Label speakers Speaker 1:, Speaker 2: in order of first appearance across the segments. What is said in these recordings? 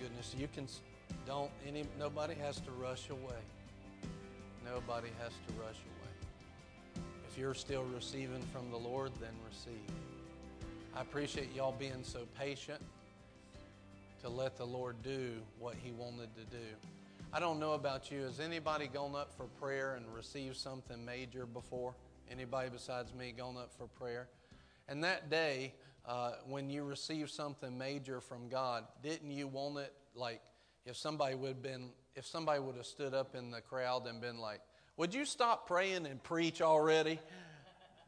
Speaker 1: goodness. You can don't any nobody has to rush away. Nobody has to rush away. If you're still receiving from the Lord, then receive. I appreciate y'all being so patient to let the Lord do what He wanted to do. I don't know about you. Has anybody gone up for prayer and received something major before? Anybody besides me gone up for prayer? And that day, uh, when you receive something major from God, didn't you want it like if somebody would have been, if somebody would have stood up in the crowd and been like, "Would you stop praying and preach already?"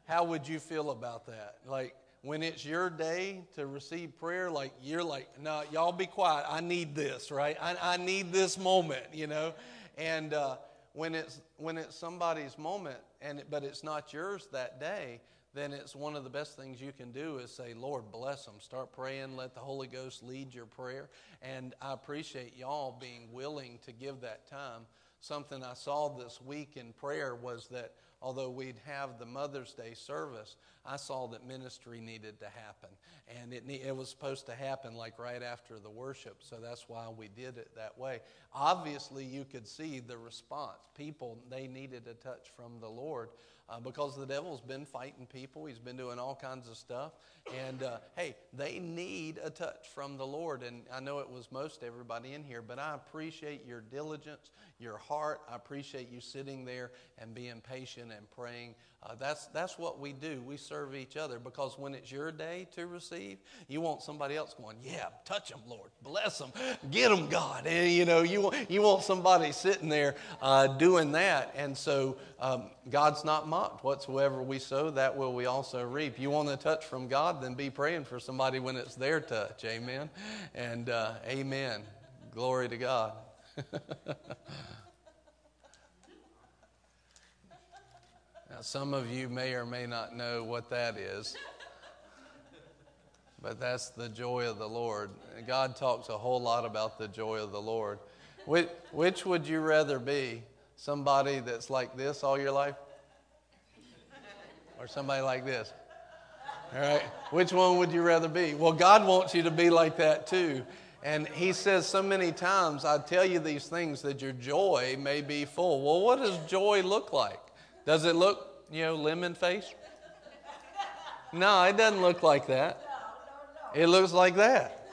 Speaker 1: How would you feel about that? Like when it's your day to receive prayer, like you're like, "No, y'all be quiet. I need this, right? I, I need this moment, you know." And uh, when it's when it's somebody's moment, and but it's not yours that day, then it's one of the best things you can do is say, Lord, bless them. Start praying. Let the Holy Ghost lead your prayer. And I appreciate y'all being willing to give that time. Something I saw this week in prayer was that although we'd have the Mother's Day service, I saw that ministry needed to happen. And it, it was supposed to happen like right after the worship, so that's why we did it that way. Obviously, you could see the response. People, they needed a touch from the Lord uh, because the devil's been fighting people. He's been doing all kinds of stuff. And uh, hey, they need a touch from the Lord. And I know it was most everybody in here, but I appreciate your diligence, your heart. I appreciate you sitting there and being patient and praying. Uh, that's, that's what we do. We serve each other because when it's your day to receive, you want somebody else going, Yeah, touch them, Lord. Bless them. Get them, God. And you know, you want, you want somebody sitting there uh, doing that. And so um, God's not mocked. Whatsoever we sow, that will we also reap. You want a touch from God, then be praying for somebody when it's their touch. Amen. And uh, amen. Glory to God. some of you may or may not know what that is, but that's the joy of the Lord. God talks a whole lot about the joy of the Lord. Which, which would you rather be? Somebody that's like this all your life? Or somebody like this? All right. Which one would you rather be? Well, God wants you to be like that too. And He says so many times, I tell you these things that your joy may be full. Well, what does joy look like? Does it look, you know, lemon face? No, it doesn't look like that. It looks like that.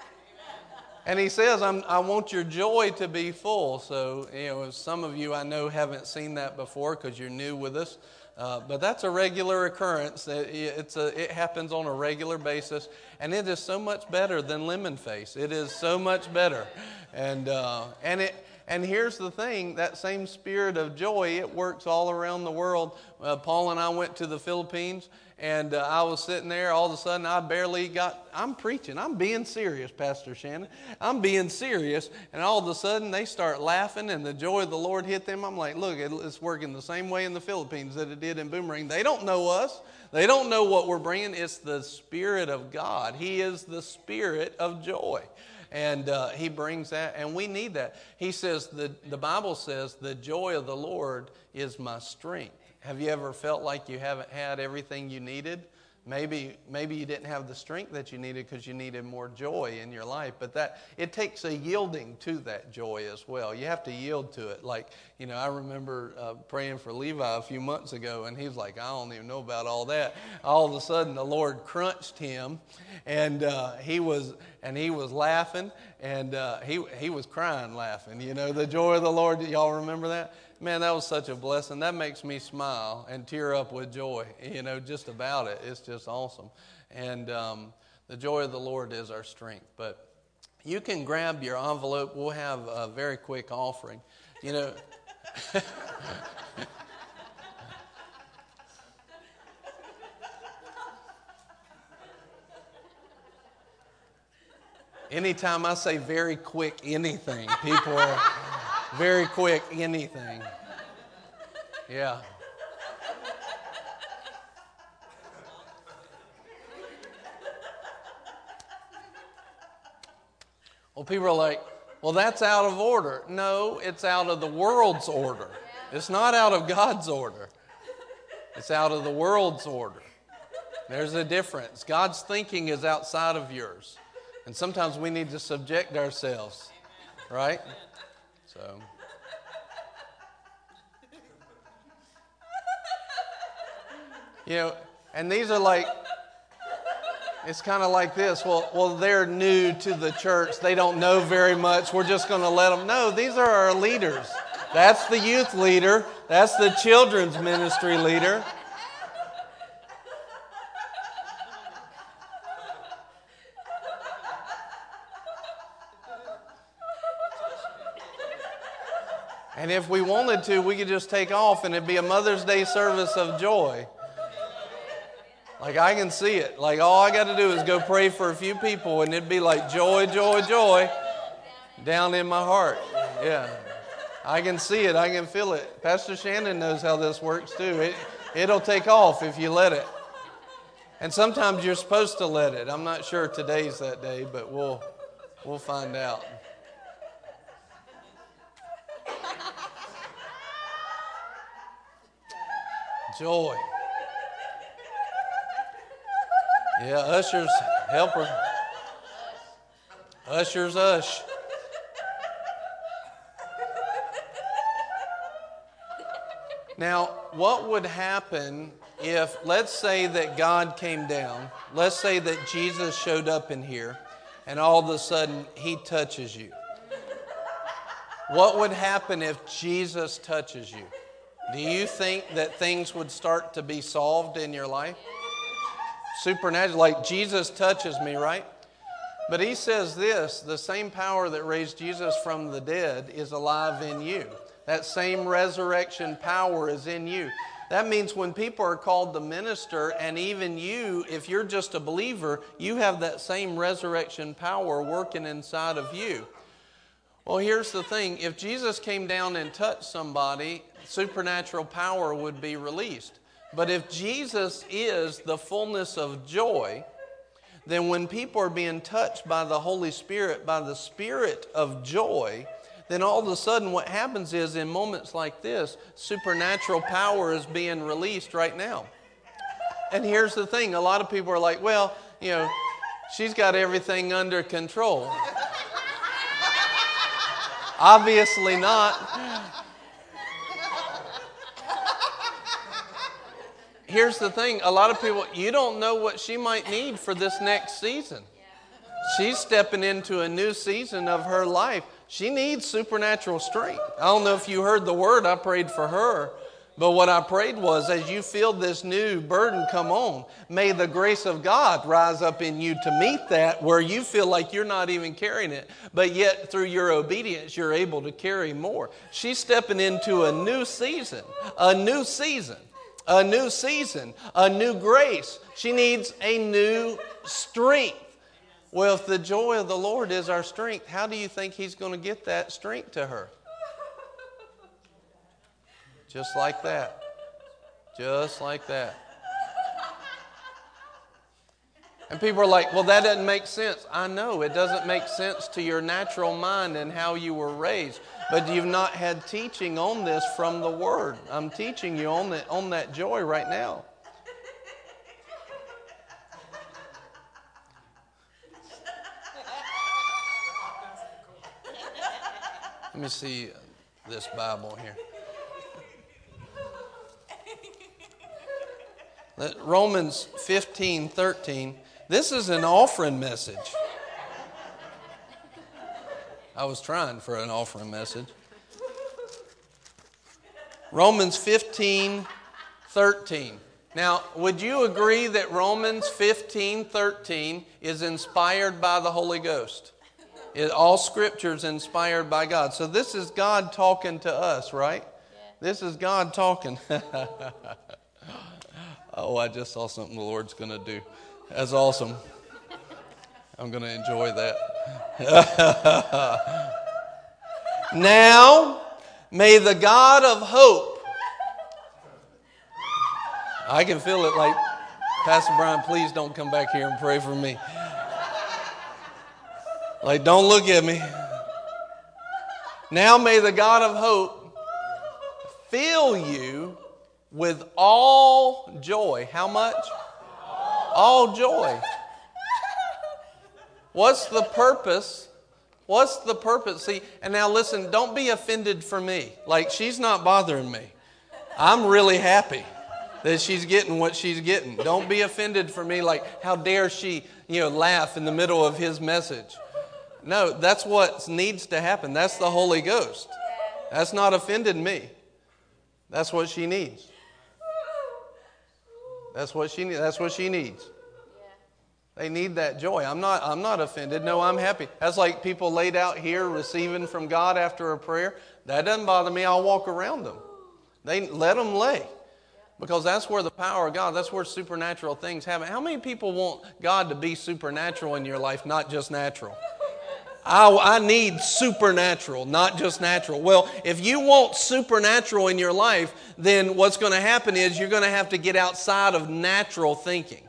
Speaker 1: And he says, i want your joy to be full. So, you know, some of you I know haven't seen that before because you're new with us. Uh, but that's a regular occurrence. It, it's a, it happens on a regular basis. And it is so much better than lemon face. It is so much better. And, uh, and it, and here's the thing that same spirit of joy, it works all around the world. Uh, Paul and I went to the Philippines, and uh, I was sitting there. All of a sudden, I barely got, I'm preaching. I'm being serious, Pastor Shannon. I'm being serious. And all of a sudden, they start laughing, and the joy of the Lord hit them. I'm like, look, it's working the same way in the Philippines that it did in Boomerang. They don't know us. They don't know what we're bringing. It's the Spirit of God. He is the Spirit of joy and uh, he brings that, and we need that. He says, the, the Bible says, the joy of the Lord is my strength. Have you ever felt like you haven't had everything you needed? Maybe, maybe you didn't have the strength that you needed because you needed more joy in your life. But that it takes a yielding to that joy as well. You have to yield to it. Like you know, I remember uh, praying for Levi a few months ago, and he was like, "I don't even know about all that." All of a sudden, the Lord crunched him, and uh, he was and he was laughing, and uh, he he was crying, laughing. You know, the joy of the Lord. Y'all remember that? Man, that was such a blessing. That makes me smile and tear up with joy, you know, just about it. It's just awesome. And um, the joy of the Lord is our strength. But you can grab your envelope. We'll have a very quick offering. You know, Anytime I say very quick anything, people are very quick, anything. Yeah. Well, people are like, well, that's out of order. No, it's out of the world's order. It's not out of God's order, it's out of the world's order. There's a difference. God's thinking is outside of yours. And sometimes we need to subject ourselves right? So. You know, and these are like, it's kind of like this. Well, well, they're new to the church. They don't know very much. We're just going to let them know. These are our leaders. That's the youth leader. That's the children's ministry leader. And if we wanted to, we could just take off and it'd be a Mother's Day service of joy. Like I can see it. Like all I got to do is go pray for a few people and it'd be like joy, joy, joy down in my heart. Yeah. I can see it. I can feel it. Pastor Shannon knows how this works too. It, it'll take off if you let it. And sometimes you're supposed to let it. I'm not sure today's that day, but we'll, we'll find out. Joy. Yeah, ushers, helper. Ushers, ush. Now, what would happen if, let's say that God came down, let's say that Jesus showed up in here, and all of a sudden he touches you? What would happen if Jesus touches you? Do you think that things would start to be solved in your life? Supernatural, like Jesus touches me, right? But he says this the same power that raised Jesus from the dead is alive in you. That same resurrection power is in you. That means when people are called to minister, and even you, if you're just a believer, you have that same resurrection power working inside of you. Well, here's the thing if Jesus came down and touched somebody, supernatural power would be released. But if Jesus is the fullness of joy, then when people are being touched by the Holy Spirit, by the Spirit of joy, then all of a sudden what happens is in moments like this, supernatural power is being released right now. And here's the thing a lot of people are like, well, you know, she's got everything under control. Obviously not. Here's the thing a lot of people, you don't know what she might need for this next season. She's stepping into a new season of her life. She needs supernatural strength. I don't know if you heard the word, I prayed for her. But what I prayed was, as you feel this new burden come on, may the grace of God rise up in you to meet that where you feel like you're not even carrying it, but yet through your obedience, you're able to carry more. She's stepping into a new season, a new season a new season, a new grace. She needs a new strength. Well, if the joy of the Lord is our strength, how do you think He's going to get that strength to her? Just like that. Just like that. And people are like, well, that doesn't make sense. I know it doesn't make sense to your natural mind and how you were raised, but you've not had teaching on this from the Word. I'm teaching you on that, on that joy right now. Let me see this Bible here. Romans 15 13. This is an offering message. I was trying for an offering message. Romans 15, 13. Now, would you agree that Romans 15, 13 is inspired by the Holy Ghost? It, all scripture is inspired by God. So this is God talking to us, right? Yeah. This is God talking. oh, I just saw something the Lord's going to do. That's awesome. I'm going to enjoy that. now, may the God of hope, I can feel it like, Pastor Brian, please don't come back here and pray for me. Like, don't look at me. Now, may the God of hope fill you with all joy. How much? all joy. What's the purpose? What's the purpose? See, and now listen, don't be offended for me. Like, she's not bothering me. I'm really happy that she's getting what she's getting. Don't be offended for me, like, how dare she, you know, laugh in the middle of his message. No, that's what needs to happen. That's the Holy Ghost. That's not offended me. That's what she needs. That's what she needs. That's what she needs. They need that joy. I'm not, I'm not offended. No, I'm happy. That's like people laid out here receiving from God after a prayer. That doesn't bother me. I'll walk around them. They let them lay. Because that's where the power of God, that's where supernatural things happen. How many people want God to be supernatural in your life, not just natural? I, I, need supernatural, not just natural. Well, if you want supernatural in your life, then what's going to happen is you're going to have to get outside of natural thinking.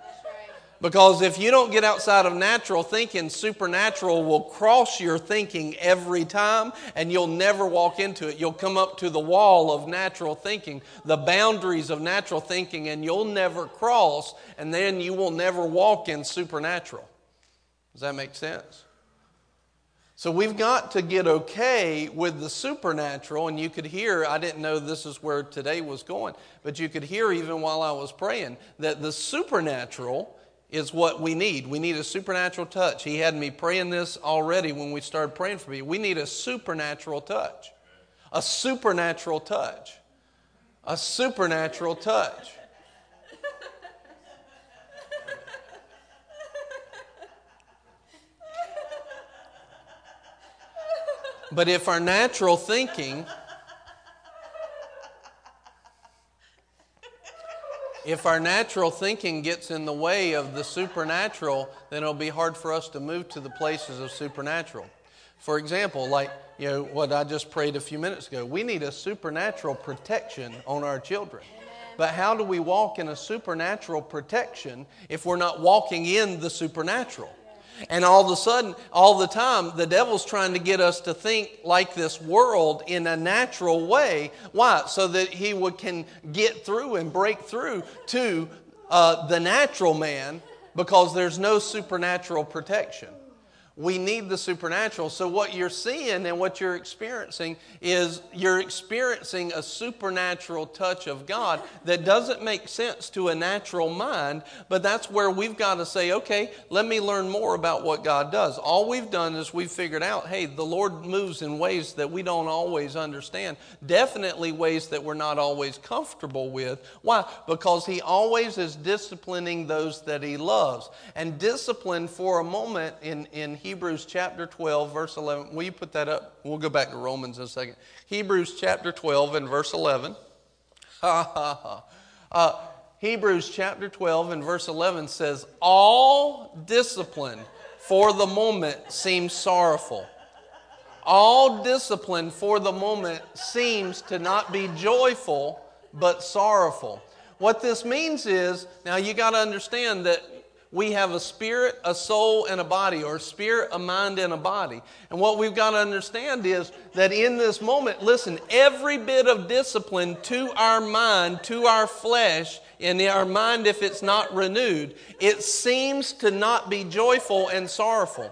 Speaker 1: Because if you don't get outside of natural thinking, supernatural will cross your thinking every time and you'll never walk into it. You'll come up to the wall of natural thinking, the boundaries of natural thinking, and you'll never cross, and then you will never walk in supernatural. Does that make sense? So we've got to get okay with the supernatural, and you could hear, I didn't know this is where today was going, but you could hear even while I was praying that the supernatural is what we need. We need a supernatural touch. He had me praying this already when we started praying for me. We need a supernatural touch. A supernatural touch. A supernatural touch. But if our natural thinking if our natural thinking gets in the way of the supernatural, then it'll be hard for us to move to the places of supernatural. For example, like you know what I just prayed a few minutes ago, we need a supernatural protection on our children. But how do we walk in a supernatural protection if we're not walking in the supernatural? And all of a sudden, all the time, the devil's trying to get us to think like this world in a natural way. Why? So that he would, can get through and break through to uh, the natural man because there's no supernatural protection. We need the supernatural. So, what you're seeing and what you're experiencing is you're experiencing a supernatural touch of God that doesn't make sense to a natural mind, but that's where we've got to say, okay, let me learn more about what God does. All we've done is we've figured out, hey, the Lord moves in ways that we don't always understand, definitely ways that we're not always comfortable with. Why? Because He always is disciplining those that He loves. And discipline for a moment in, in Hebrews chapter 12, verse 11. Will you put that up? We'll go back to Romans in a second. Hebrews chapter 12 and verse 11. Ha ha ha. Uh, Hebrews chapter 12 and verse 11 says, All discipline for the moment seems sorrowful. All discipline for the moment seems to not be joyful, but sorrowful. What this means is, now you got to understand that we have a spirit, a soul, and a body, or a spirit, a mind, and a body. And what we've got to understand is that in this moment, listen, every bit of discipline to our mind, to our flesh, in our mind, if it's not renewed, it seems to not be joyful and sorrowful.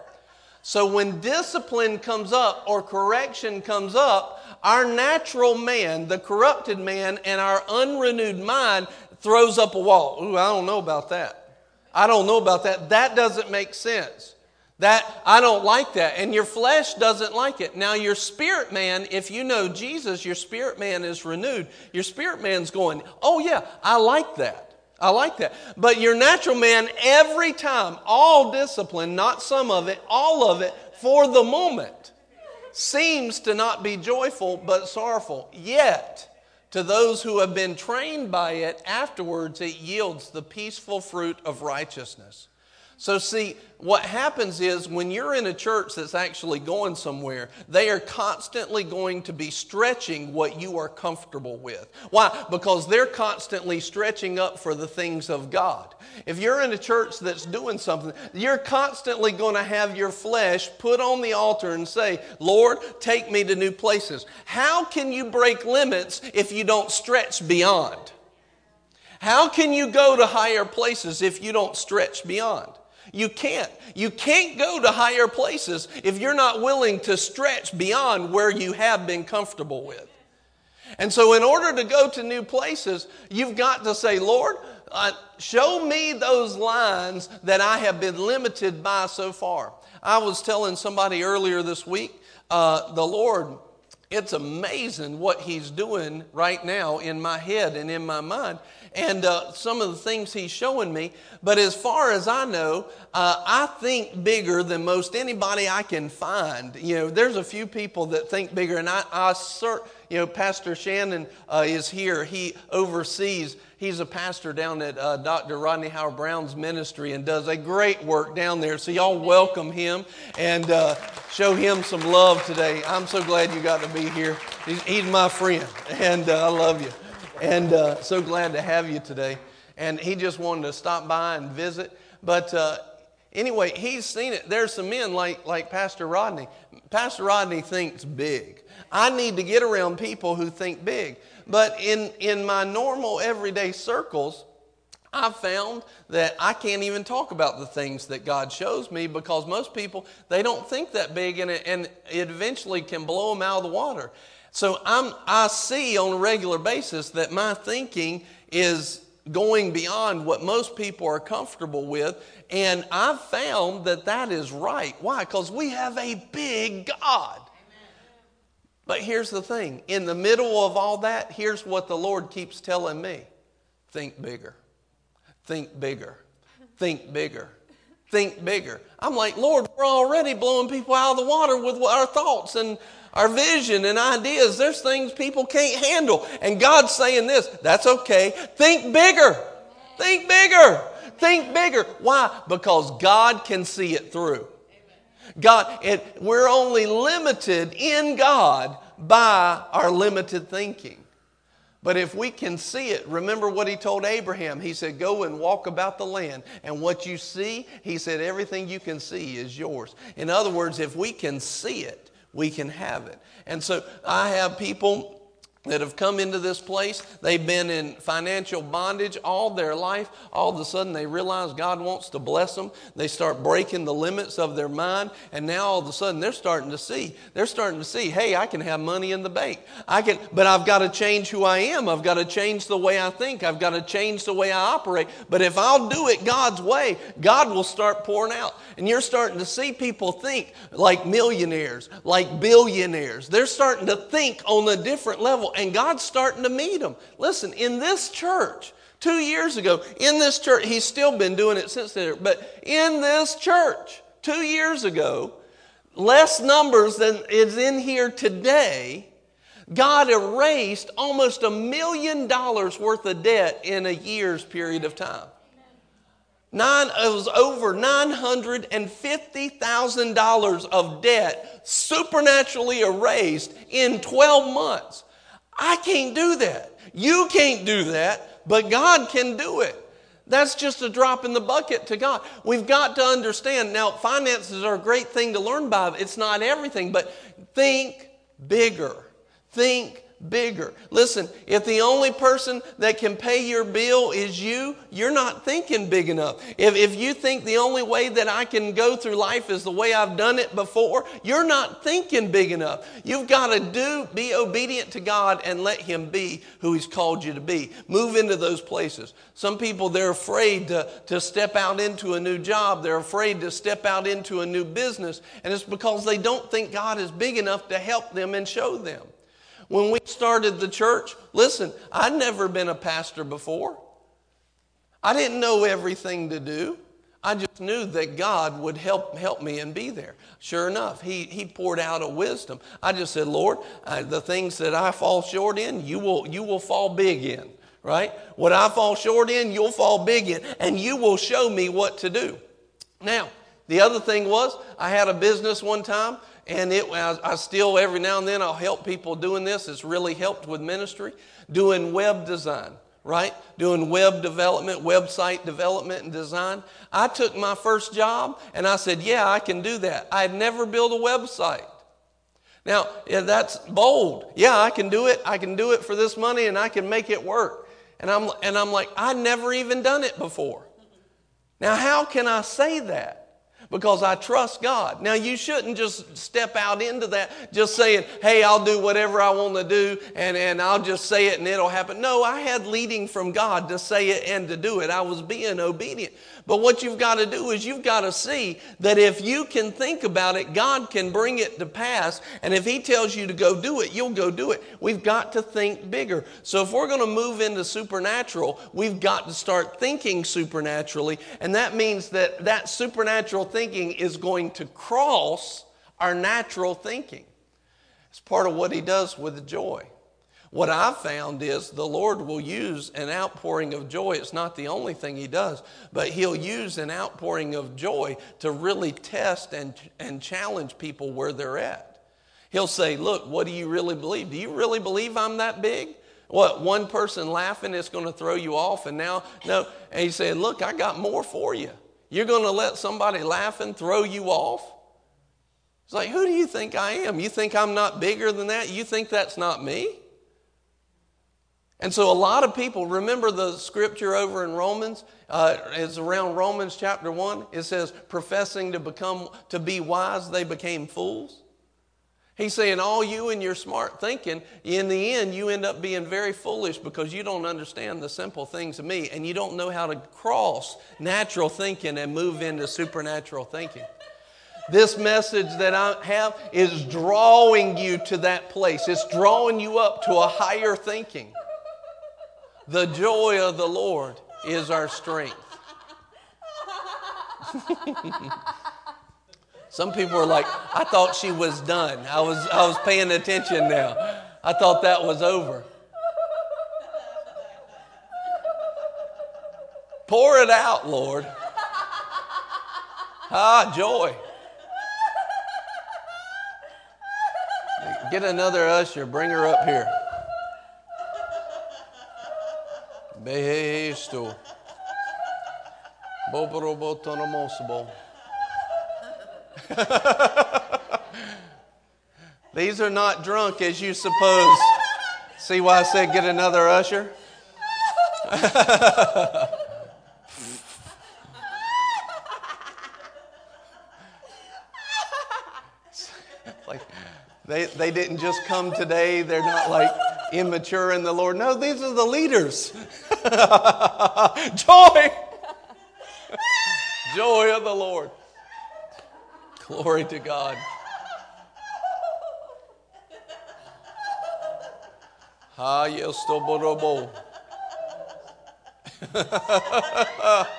Speaker 1: So when discipline comes up or correction comes up, our natural man, the corrupted man, and our unrenewed mind throws up a wall. Ooh, I don't know about that. I don't know about that. That doesn't make sense. That I don't like that. And your flesh doesn't like it. Now, your spirit man, if you know Jesus, your spirit man is renewed. Your spirit man's going, Oh, yeah, I like that. I like that. But your natural man, every time, all discipline, not some of it, all of it, for the moment, seems to not be joyful but sorrowful. Yet, to those who have been trained by it, afterwards it yields the peaceful fruit of righteousness. So, see, what happens is when you're in a church that's actually going somewhere, they are constantly going to be stretching what you are comfortable with. Why? Because they're constantly stretching up for the things of God. If you're in a church that's doing something, you're constantly going to have your flesh put on the altar and say, Lord, take me to new places. How can you break limits if you don't stretch beyond? How can you go to higher places if you don't stretch beyond? You can't. You can't go to higher places if you're not willing to stretch beyond where you have been comfortable with. And so, in order to go to new places, you've got to say, Lord, uh, show me those lines that I have been limited by so far. I was telling somebody earlier this week, uh, the Lord, it's amazing what He's doing right now in my head and in my mind and uh, some of the things he's showing me. But as far as I know, uh, I think bigger than most anybody I can find. You know, there's a few people that think bigger, and I, I cert, you know, Pastor Shannon uh, is here. He oversees. He's a pastor down at uh, Dr. Rodney Howard-Browne's ministry and does a great work down there. So y'all welcome him and uh, show him some love today. I'm so glad you got to be here. He's, he's my friend, and uh, I love you and uh, so glad to have you today. And he just wanted to stop by and visit. But uh, anyway, he's seen it. There's some men like, like Pastor Rodney. Pastor Rodney thinks big. I need to get around people who think big. But in, in my normal everyday circles, I've found that I can't even talk about the things that God shows me because most people, they don't think that big and it, and it eventually can blow them out of the water. So I'm, I see on a regular basis that my thinking is going beyond what most people are comfortable with. And I've found that that is right. Why? Because we have a big God. But here's the thing in the middle of all that, here's what the Lord keeps telling me think bigger, think bigger, think bigger, think bigger. I'm like, Lord, we're already blowing people out of the water with our thoughts and our vision and ideas. There's things people can't handle. And God's saying this that's okay. Think bigger. Think bigger. Think bigger. Why? Because God can see it through. God, it, we're only limited in God by our limited thinking. But if we can see it, remember what he told Abraham. He said, Go and walk about the land. And what you see, he said, everything you can see is yours. In other words, if we can see it, we can have it. And so I have people that have come into this place. They've been in financial bondage all their life. All of a sudden, they realize God wants to bless them. They start breaking the limits of their mind, and now all of a sudden, they're starting to see. They're starting to see, hey, I can have money in the bank. I can, but I've got to change who I am. I've got to change the way I think. I've got to change the way I operate. But if I'll do it God's way, God will start pouring out. And you're starting to see people think like millionaires, like billionaires. They're starting to think on a different level and God's starting to meet them. Listen, in this church, two years ago, in this church, he's still been doing it since then, but in this church, two years ago, less numbers than is in here today, God erased almost a million dollars worth of debt in a year's period of time. Nine, it was over $950,000 of debt supernaturally erased in 12 months. I can't do that. You can't do that, but God can do it. That's just a drop in the bucket to God. We've got to understand now, finances are a great thing to learn by. It's not everything, but think bigger. Think bigger. Listen, if the only person that can pay your bill is you, you're not thinking big enough. If, if you think the only way that I can go through life is the way I've done it before, you're not thinking big enough. You've got to do, be obedient to God and let Him be who He's called you to be. Move into those places. Some people, they're afraid to, to step out into a new job. They're afraid to step out into a new business. And it's because they don't think God is big enough to help them and show them. When we started the church, listen, I'd never been a pastor before. I didn't know everything to do. I just knew that God would help help me and be there. Sure enough, He He poured out a wisdom. I just said, Lord, uh, the things that I fall short in, you will you will fall big in, right? What I fall short in, you'll fall big in, and you will show me what to do. Now, the other thing was, I had a business one time and it, I, still, every now and then, I'll help people doing this. It's really helped with ministry. Doing web design, right? Doing web development, website development and design. I took my first job and I said, Yeah, I can do that. I had never built a website. Now, yeah, that's bold. Yeah, I can do it. I can do it for this money and I can make it work. And I'm, and I'm like, I've never even done it before. Now, how can I say that? Because I trust God. Now, you shouldn't just step out into that just saying, hey, I'll do whatever I want to do and, and I'll just say it and it'll happen. No, I had leading from God to say it and to do it. I was being obedient. But what you've got to do is you've got to see that if you can think about it, God can bring it to pass. And if He tells you to go do it, you'll go do it. We've got to think bigger. So if we're going to move into supernatural, we've got to start thinking supernaturally. And that means that that supernatural thinking is going to cross our natural thinking. It's part of what He does with joy. What I've found is the Lord will use an outpouring of joy. It's not the only thing He does, but He'll use an outpouring of joy to really test and, and challenge people where they're at. He'll say, Look, what do you really believe? Do you really believe I'm that big? What, one person laughing is going to throw you off? And now, no. And He said, Look, I got more for you. You're going to let somebody laughing throw you off? It's like, who do you think I am? You think I'm not bigger than that? You think that's not me? And so, a lot of people remember the scripture over in Romans. Uh, it's around Romans chapter one. It says, "Professing to become to be wise, they became fools." He's saying, all you and your smart thinking, in the end, you end up being very foolish because you don't understand the simple things of me, and you don't know how to cross natural thinking and move into supernatural thinking. This message that I have is drawing you to that place. It's drawing you up to a higher thinking. The joy of the Lord is our strength. Some people are like, I thought she was done. I was, I was paying attention now. I thought that was over. Pour it out, Lord. Ah, joy. Get another usher, bring her up here. Boborobotonomosbo. These are not drunk as you suppose. See why I said get another usher? like they, they didn't just come today. They're not like immature in the Lord. No, these are the leaders. Joy. Joy of the Lord. Glory to God. Ah, yes.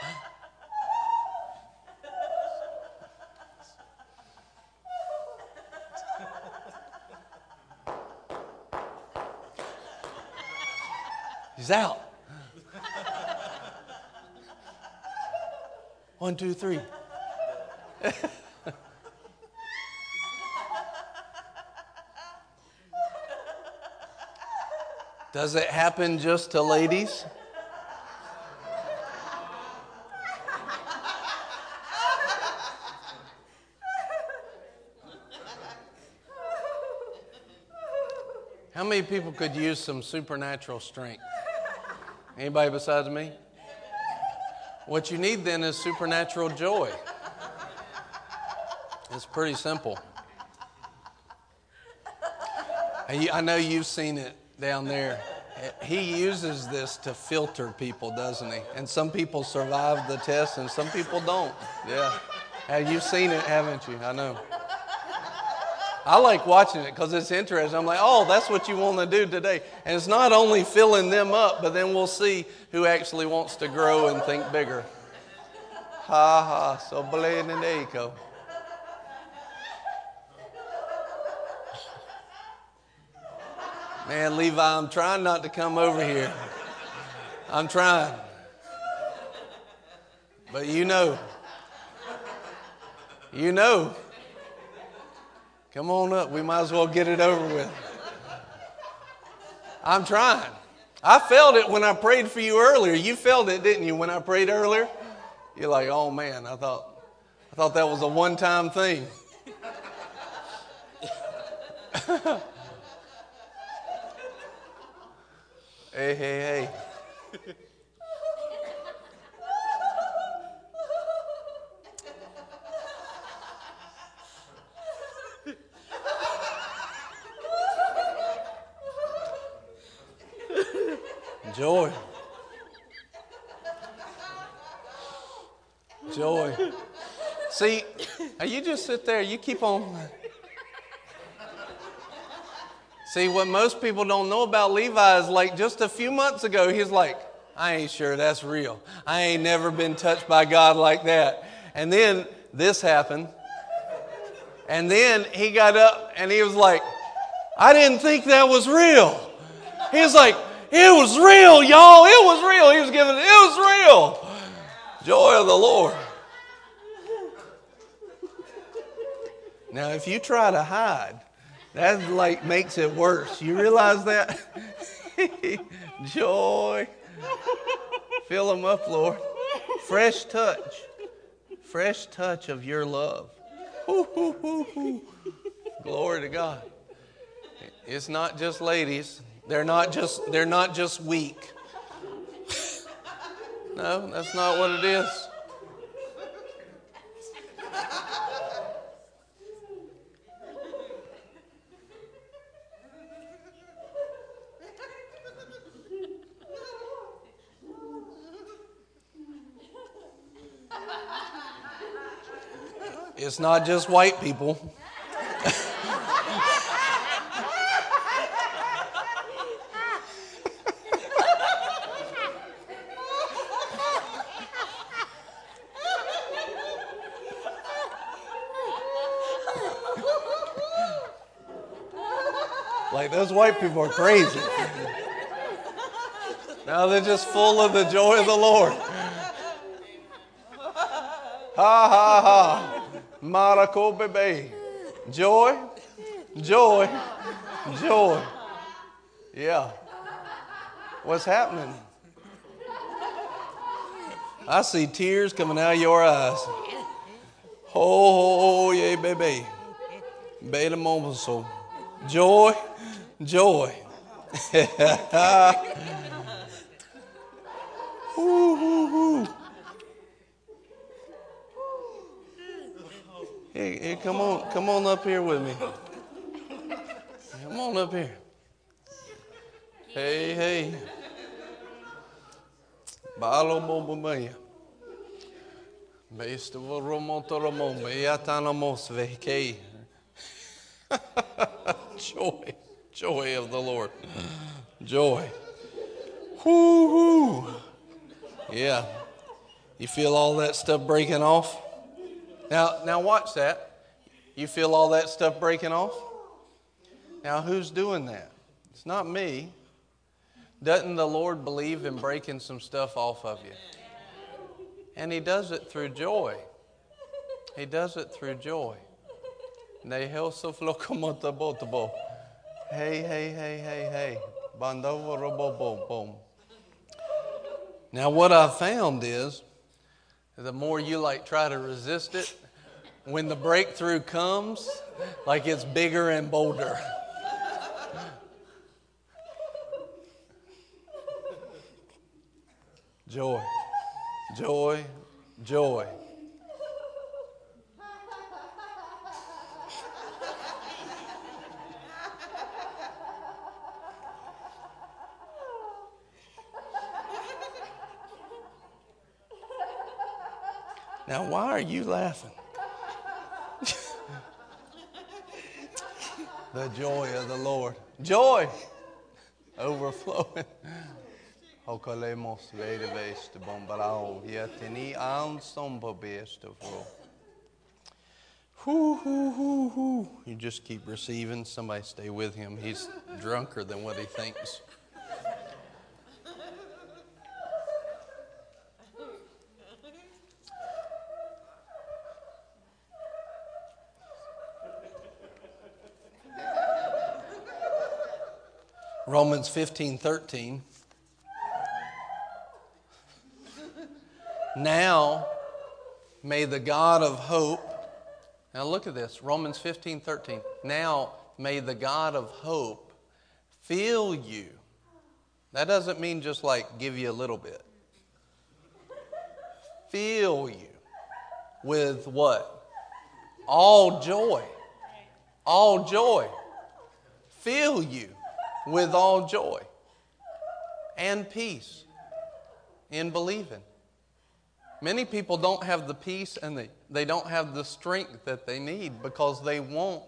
Speaker 1: He's out. One, two, three. Does it happen just to ladies? How many people could use some supernatural strength? Anybody besides me? What you need then is supernatural joy. It's pretty simple. I know you've seen it down there. He uses this to filter people, doesn't he? And some people survive the test and some people don't. Yeah. You've you seen it, haven't you? I know. I like watching it because it's interesting. I'm like, oh, that's what you want to do today. And it's not only filling them up, but then we'll see who actually wants to grow and think bigger. Ha ha, so blame and echo. Man, Levi, I'm trying not to come over here. I'm trying. But you know. You know. Come on up. We might as well get it over with. I'm trying. I felt it when I prayed for you earlier. You felt it, didn't you, when I prayed earlier? You're like, oh man, I thought I thought that was a one-time thing. Hey, hey, hey. Joy. Joy. See, you just sit there, you keep on. See, what most people don't know about Levi is like just a few months ago, he's like, I ain't sure that's real. I ain't never been touched by God like that. And then this happened. And then he got up and he was like, I didn't think that was real. He was like, it was real, y'all. It was real. He was giving it, it was real. Joy of the Lord. Now, if you try to hide, that like makes it worse. You realize that? Joy. Fill them up, Lord. Fresh touch. Fresh touch of your love. Glory to God. It's not just ladies. They're not just they're not just weak. No, that's not what it is. It's not just white people. like those white people are crazy. Now they're just full of the joy of the Lord. Ha ha ha. Marako bebe. Joy, joy, joy. Yeah. What's happening? I see tears coming out of your eyes. Oh, yeah, baby. Beta so. Joy, joy. ooh, ooh, ooh. Hey, hey, come on, come on up here with me. Come on up here. Hey, hey. Balo bombomaya. Beistavo romotoromo, beatanamos vekei. Joy, joy of the Lord. Joy. Whoo hoo. Yeah. You feel all that stuff breaking off? Now, now watch that. You feel all that stuff breaking off? Now, who's doing that? It's not me. Doesn't the Lord believe in breaking some stuff off of you? And He does it through joy. He does it through joy. Hey, hey, hey, hey, hey. Now, what I found is the more you like try to resist it, when the breakthrough comes, like it's bigger and bolder. joy, joy, joy. Now, why are you laughing? The joy of the Lord. Joy overflowing. Hokalemos vedeveste bombarao yetini ansom pobeste fro. Hoo, hoo, hoo, hoo. You just keep receiving. Somebody stay with him. He's drunker than what he thinks. Romans 15 13. now may the God of hope, now look at this Romans 15 13. Now may the God of hope fill you. That doesn't mean just like give you a little bit. Fill you with what? All joy. All joy. Fill you with all joy and peace in believing. Many people don't have the peace and they, they don't have the strength that they need because they won't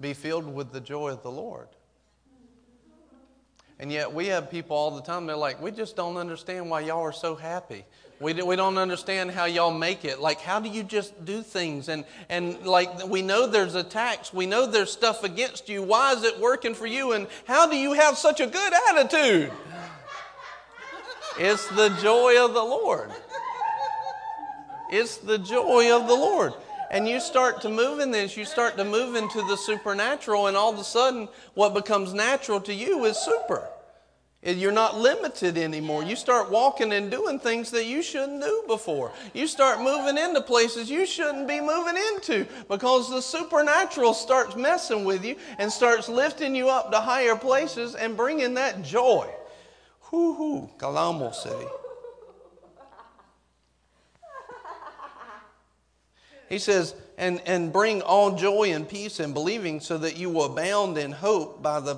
Speaker 1: be filled with the joy of the Lord. And yet we have people all the time, they're like, we just don't understand why y'all are so happy. We, do, we don't understand how y'all make it. Like, how do you just do things? And, and like, we know there's attacks. We know there's stuff against you. Why is it working for you? And how do you have such a good attitude? It's the joy of the Lord. It's the joy of the Lord. And you start to move in this, you start to move into the supernatural, and all of a sudden, what becomes natural to you is super. You're not limited anymore. You start walking and doing things that you shouldn't do before. You start moving into places you shouldn't be moving into because the supernatural starts messing with you and starts lifting you up to higher places and bringing that joy. Hoo hoo, Kalamo City. He says, and, and bring all joy and peace in believing so that you will abound in hope by the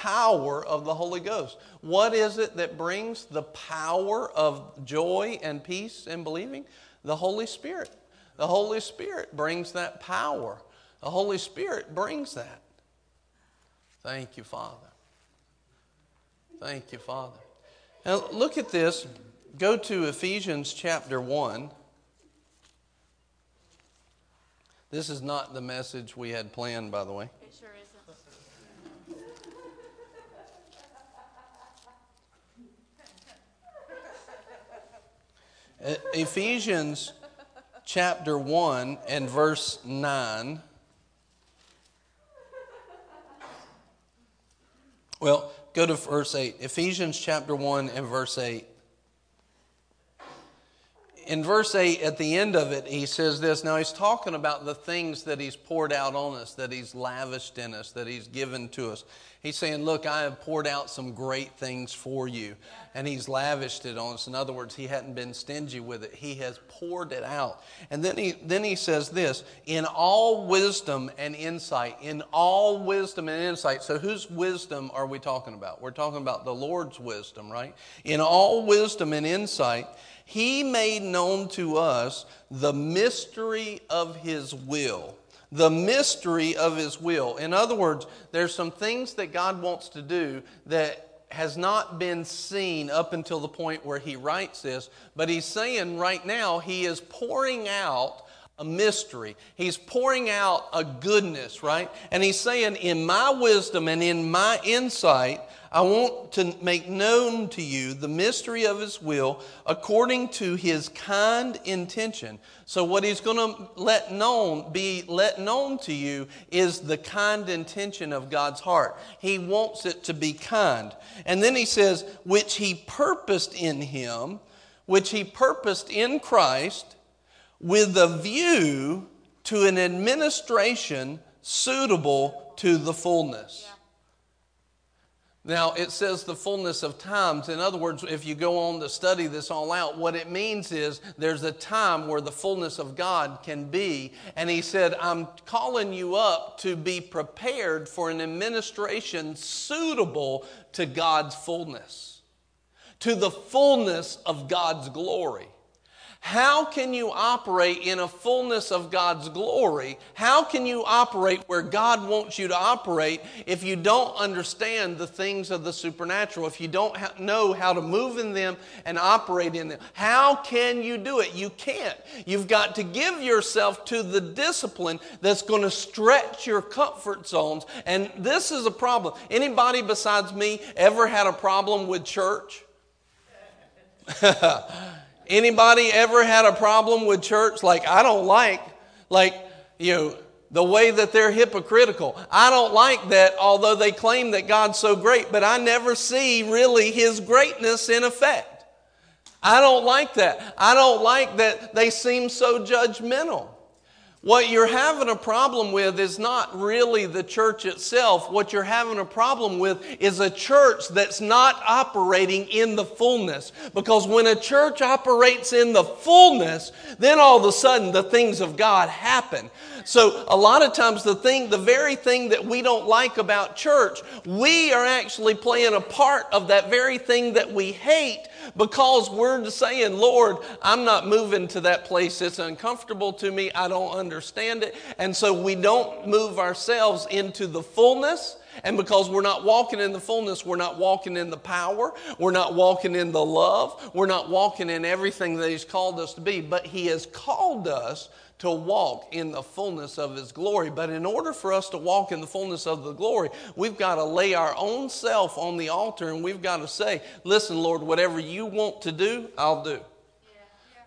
Speaker 1: power of the Holy Ghost. What is it that brings the power of joy and peace in believing? The Holy Spirit. The Holy Spirit brings that power. The Holy Spirit brings that. Thank you, Father. Thank you, Father. Now, look at this. Go to Ephesians chapter 1. This is not the message we had planned, by the way.
Speaker 2: It sure isn't.
Speaker 1: Ephesians chapter 1 and verse 9. Well, go to verse 8. Ephesians chapter 1 and verse 8 in verse 8, at the end of it, he says this. Now, he's talking about the things that he's poured out on us, that he's lavished in us, that he's given to us. He's saying, Look, I have poured out some great things for you. And he's lavished it on us. In other words, he hadn't been stingy with it, he has poured it out. And then he, then he says this in all wisdom and insight, in all wisdom and insight. So, whose wisdom are we talking about? We're talking about the Lord's wisdom, right? In all wisdom and insight, he made known to us the mystery of his will. The mystery of his will. In other words, there's some things that God wants to do that has not been seen up until the point where he writes this, but he's saying right now he is pouring out a mystery. He's pouring out a goodness, right? And he's saying, In my wisdom and in my insight, I want to make known to you the mystery of his will according to his kind intention. So, what he's going to let known, be let known to you is the kind intention of God's heart. He wants it to be kind. And then he says, which he purposed in him, which he purposed in Christ, with a view to an administration suitable to the fullness. Now, it says the fullness of times. In other words, if you go on to study this all out, what it means is there's a time where the fullness of God can be. And he said, I'm calling you up to be prepared for an administration suitable to God's fullness, to the fullness of God's glory. How can you operate in a fullness of God's glory? How can you operate where God wants you to operate if you don't understand the things of the supernatural, if you don't ha- know how to move in them and operate in them? How can you do it? You can't. You've got to give yourself to the discipline that's going to stretch your comfort zones. And this is a problem. Anybody besides me ever had a problem with church? Anybody ever had a problem with church? Like, I don't like, like, you know, the way that they're hypocritical. I don't like that, although they claim that God's so great, but I never see really His greatness in effect. I don't like that. I don't like that they seem so judgmental. What you're having a problem with is not really the church itself. What you're having a problem with is a church that's not operating in the fullness. Because when a church operates in the fullness, then all of a sudden the things of God happen. So a lot of times the thing, the very thing that we don't like about church, we are actually playing a part of that very thing that we hate because we're saying, Lord, I'm not moving to that place. It's uncomfortable to me. I don't understand it. And so we don't move ourselves into the fullness. And because we're not walking in the fullness, we're not walking in the power, we're not walking in the love, we're not walking in everything that He's called us to be. But He has called us to walk in the fullness of His glory. But in order for us to walk in the fullness of the glory, we've got to lay our own self on the altar and we've got to say, Listen, Lord, whatever you want to do, I'll do.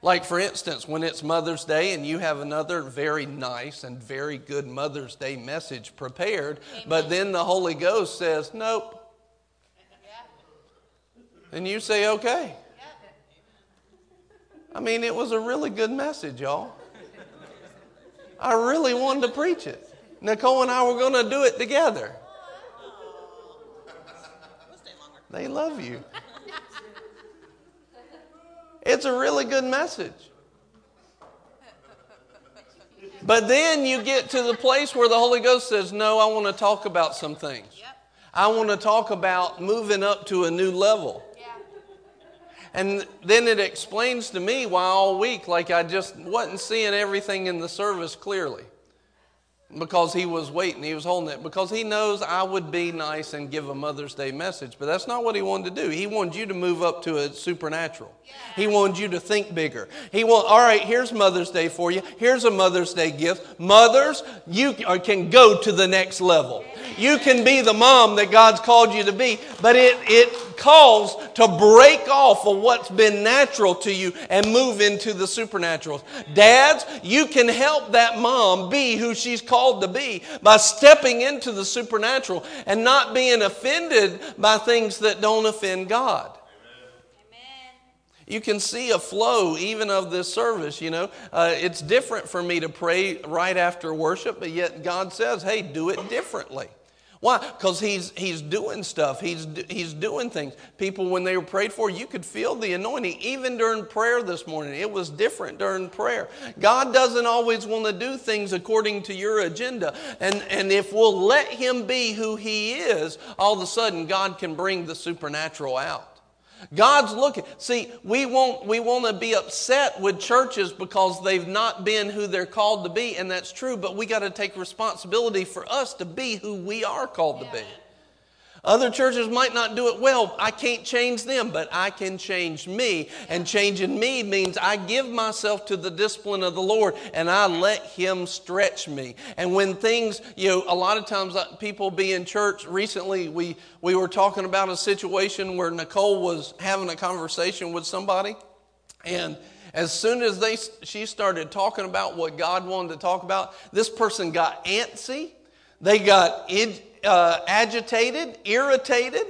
Speaker 1: Like, for instance, when it's Mother's Day and you have another very nice and very good Mother's Day message prepared, Amen. but then the Holy Ghost says, Nope. Yeah. And you say, Okay. I mean, it was a really good message, y'all. I really wanted to preach it. Nicole and I were going to do it together. They love you. It's a really good message. But then you get to the place where the Holy Ghost says, No, I want to talk about some things. I want to talk about moving up to a new level. And then it explains to me why all week, like I just wasn't seeing everything in the service clearly. Because he was waiting, he was holding it. Because he knows I would be nice and give a Mother's Day message. But that's not what he wanted to do. He wanted you to move up to a supernatural. Yeah. He wanted you to think bigger. He want, all right, here's Mother's Day for you. Here's a Mother's Day gift. Mothers, you uh, can go to the next level. You can be the mom that God's called you to be, but it, it calls to break off of what's been natural to you and move into the supernatural. Dads, you can help that mom be who she's called to be by stepping into the supernatural and not being offended by things that don't offend God. You can see a flow even of this service, you know. Uh, it's different for me to pray right after worship, but yet God says, hey, do it differently. Why? Because he's, he's doing stuff. He's, he's doing things. People, when they were prayed for, you could feel the anointing. Even during prayer this morning, it was different during prayer. God doesn't always want to do things according to your agenda. And, and if we'll let Him be who He is, all of a sudden, God can bring the supernatural out. God's looking. See, we won't we want to be upset with churches because they've not been who they're called to be, and that's true, but we got to take responsibility for us to be who we are called to be. Other churches might not do it well. I can't change them, but I can change me. And changing me means I give myself to the discipline of the Lord and I let Him stretch me. And when things, you know, a lot of times uh, people be in church. Recently, we, we were talking about a situation where Nicole was having a conversation with somebody. And as soon as they, she started talking about what God wanted to talk about, this person got antsy. They got uh, agitated, irritated,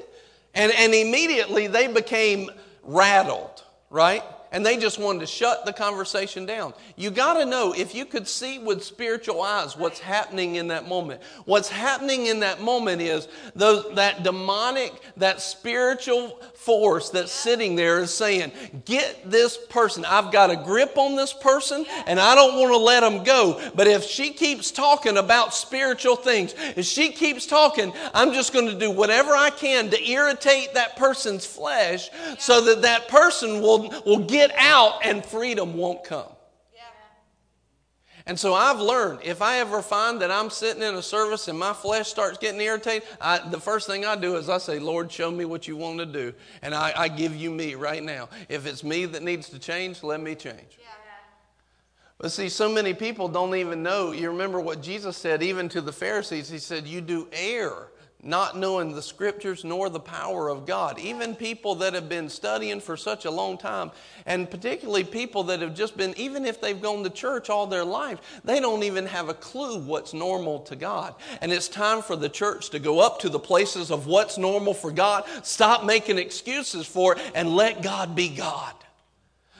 Speaker 1: and, and immediately they became rattled, right? and they just wanted to shut the conversation down. You got to know if you could see with spiritual eyes what's happening in that moment. What's happening in that moment is those, that demonic, that spiritual force that's sitting there is saying, Get this person. I've got a grip on this person and I don't want to let them go. But if she keeps talking about spiritual things, if she keeps talking, I'm just going to do whatever I can to irritate that person's flesh so that that person will, will get get out and freedom won't come. And so I've learned if I ever find that I'm sitting in a service and my flesh starts getting irritated, I, the first thing I do is I say, Lord, show me what you want to do. And I, I give you me right now. If it's me that needs to change, let me change. Yeah. But see, so many people don't even know. You remember what Jesus said, even to the Pharisees, He said, You do err not knowing the scriptures nor the power of God. Even people that have been studying for such a long time, and particularly people that have just been, even if they've gone to church all their life, they don't even have a clue what's normal to God. And it's time for the church to go up to the places of what's normal for God, stop making excuses for it, and let God be God.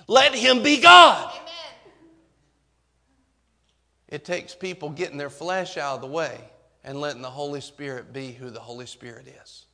Speaker 1: Let Him be God. Amen. It takes people getting their flesh out of the way and letting the Holy Spirit be who the Holy Spirit is.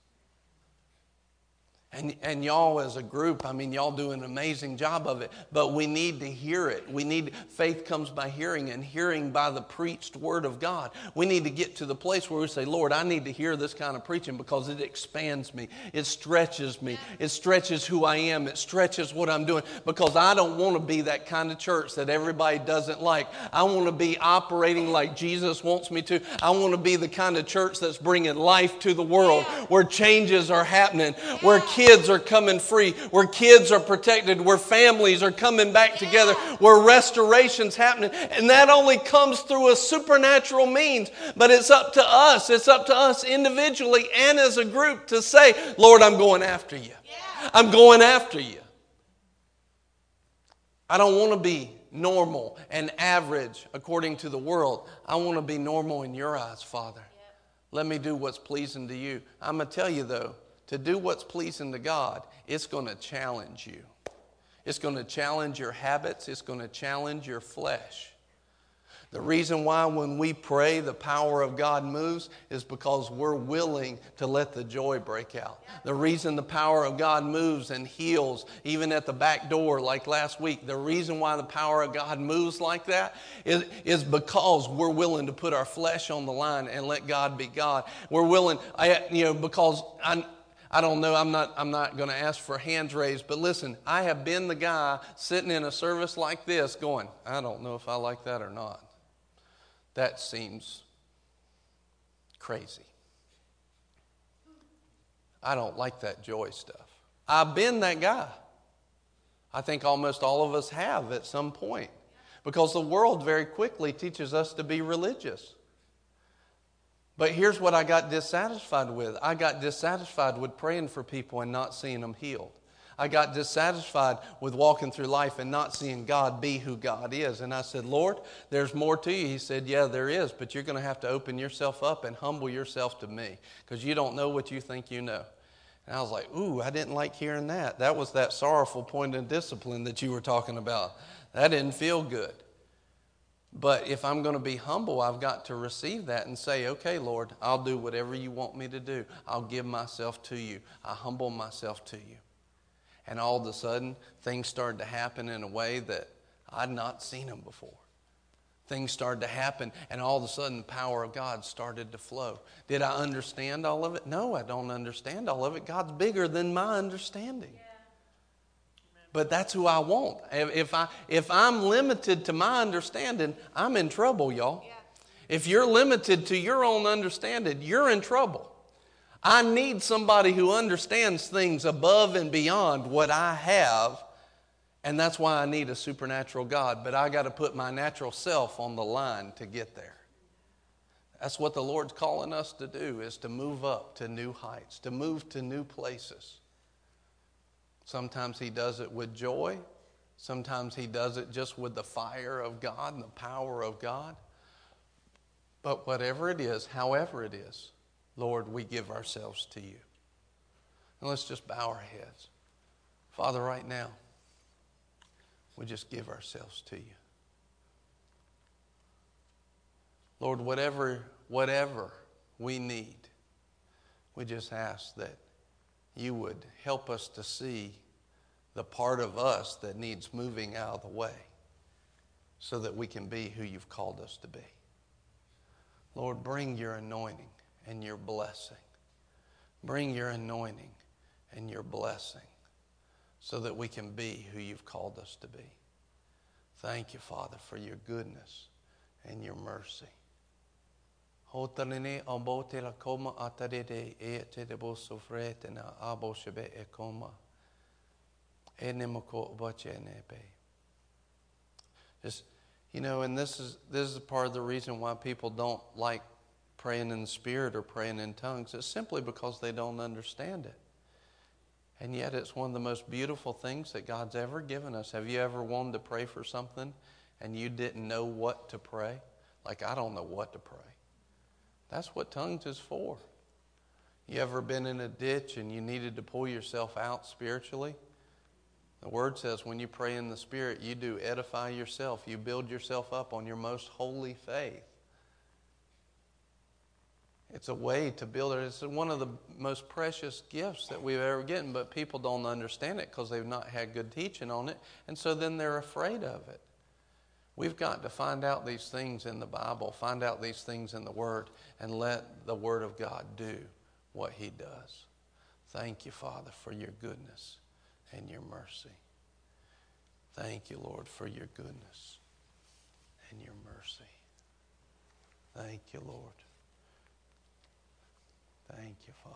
Speaker 1: And, and y'all as a group, I mean, y'all do an amazing job of it, but we need to hear it. We need, faith comes by hearing and hearing by the preached word of God. We need to get to the place where we say, Lord, I need to hear this kind of preaching because it expands me. It stretches me. It stretches who I am. It stretches what I'm doing because I don't want to be that kind of church that everybody doesn't like. I want to be operating like Jesus wants me to. I want to be the kind of church that's bringing life to the world where changes are happening, where kids kids are coming free, where kids are protected, where families are coming back together, where restoration's happening. And that only comes through a supernatural means. But it's up to us, it's up to us individually and as a group to say, Lord, I'm going after you. I'm going after you. I don't want to be normal and average according to the world. I want to be normal in your eyes, Father. Let me do what's pleasing to you. I'm going to tell you, though, to do what's pleasing to God, it's going to challenge you. It's going to challenge your habits, it's going to challenge your flesh. The reason why, when we pray, the power of God moves is because we're willing to let the joy break out. The reason the power of God moves and heals, even at the back door, like last week, the reason why the power of God moves like that is, is because we're willing to put our flesh on the line and let God be God. We're willing, I, you know, because I, I don't know, I'm not, I'm not going to ask for hands raised, but listen, I have been the guy sitting in a service like this going, I don't know if I like that or not. That seems crazy. I don't like that joy stuff. I've been that guy. I think almost all of us have at some point because the world very quickly teaches us to be religious. But here's what I got dissatisfied with I got dissatisfied with praying for people and not seeing them healed. I got dissatisfied with walking through life and not seeing God be who God is. And I said, Lord, there's more to you. He said, Yeah, there is, but you're going to have to open yourself up and humble yourself to me because you don't know what you think you know. And I was like, Ooh, I didn't like hearing that. That was that sorrowful point of discipline that you were talking about. That didn't feel good. But if I'm going to be humble, I've got to receive that and say, okay, Lord, I'll do whatever you want me to do. I'll give myself to you. I humble myself to you. And all of a sudden, things started to happen in a way that I'd not seen them before. Things started to happen, and all of a sudden, the power of God started to flow. Did I understand all of it? No, I don't understand all of it. God's bigger than my understanding. Yeah but that's who I want. If, I, if I'm limited to my understanding, I'm in trouble, y'all. Yeah. If you're limited to your own understanding, you're in trouble. I need somebody who understands things above and beyond what I have, and that's why I need a supernatural God. But I got to put my natural self on the line to get there. That's what the Lord's calling us to do is to move up to new heights, to move to new places. Sometimes He does it with joy. Sometimes He does it just with the fire of God and the power of God. But whatever it is, however it is, Lord, we give ourselves to you. And let's just bow our heads. Father, right now, we just give ourselves to you. Lord, whatever, whatever we need, we just ask that you would help us to see the part of us that needs moving out of the way so that we can be who you've called us to be. Lord, bring your anointing and your blessing. Bring your anointing and your blessing so that we can be who you've called us to be. Thank you, Father, for your goodness and your mercy. Hotanene ambote la e te na abo shebe e. E ne be. Just, you know, and this is, this is part of the reason why people don't like praying in the Spirit or praying in tongues. It's simply because they don't understand it. And yet, it's one of the most beautiful things that God's ever given us. Have you ever wanted to pray for something and you didn't know what to pray? Like, I don't know what to pray. That's what tongues is for. You ever been in a ditch and you needed to pull yourself out spiritually? The Word says when you pray in the Spirit, you do edify yourself. You build yourself up on your most holy faith. It's a way to build it. It's one of the most precious gifts that we've ever gotten, but people don't understand it because they've not had good teaching on it, and so then they're afraid of it. We've got to find out these things in the Bible, find out these things in the Word, and let the Word of God do what He does. Thank you, Father, for your goodness and your mercy. Thank you, Lord, for your goodness and your mercy. Thank you, Lord. Thank you, Father.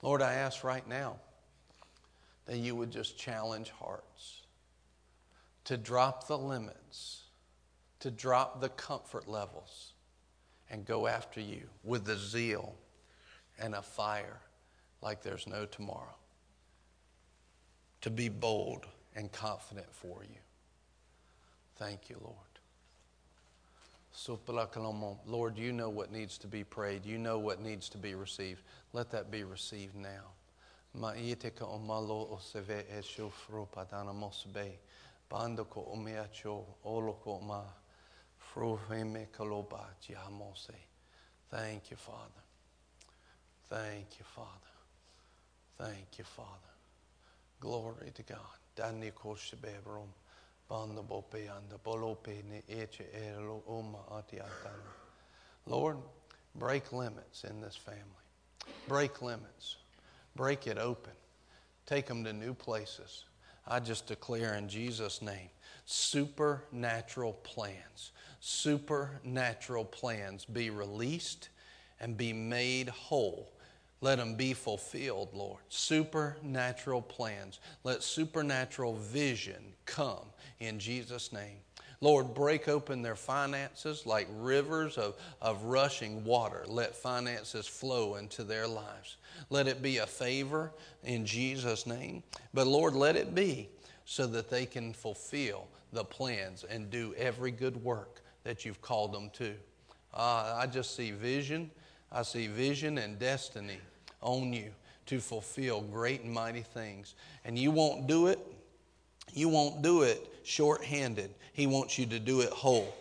Speaker 1: Lord, I ask right now that you would just challenge hearts to drop the limits, to drop the comfort levels, and go after you with a zeal and a fire like there's no tomorrow. To be bold and confident for you. Thank you, Lord. Lord, you know what needs to be prayed. You know what needs to be received. Let that be received now. Maiteka omalo o seve e shufru padana mosbe. Bando ko omiacho oloko ma. Fruhime kaloba jihamose. Thank you, Father. Thank you, Father. Thank you, Father. Glory to God. Dani koshebebrum. Banda bope anda bolope ne eche elo uma atiatana. Lord, break limits in this family. Break limits. Break it open. Take them to new places. I just declare in Jesus' name supernatural plans, supernatural plans be released and be made whole. Let them be fulfilled, Lord. Supernatural plans. Let supernatural vision come in Jesus' name. Lord, break open their finances like rivers of, of rushing water. Let finances flow into their lives. Let it be a favor in Jesus' name. But Lord, let it be so that they can fulfill the plans and do every good work that you've called them to. Uh, I just see vision. I see vision and destiny on you to fulfill great and mighty things. And you won't do it. You won't do it short-handed. He wants you to do it whole.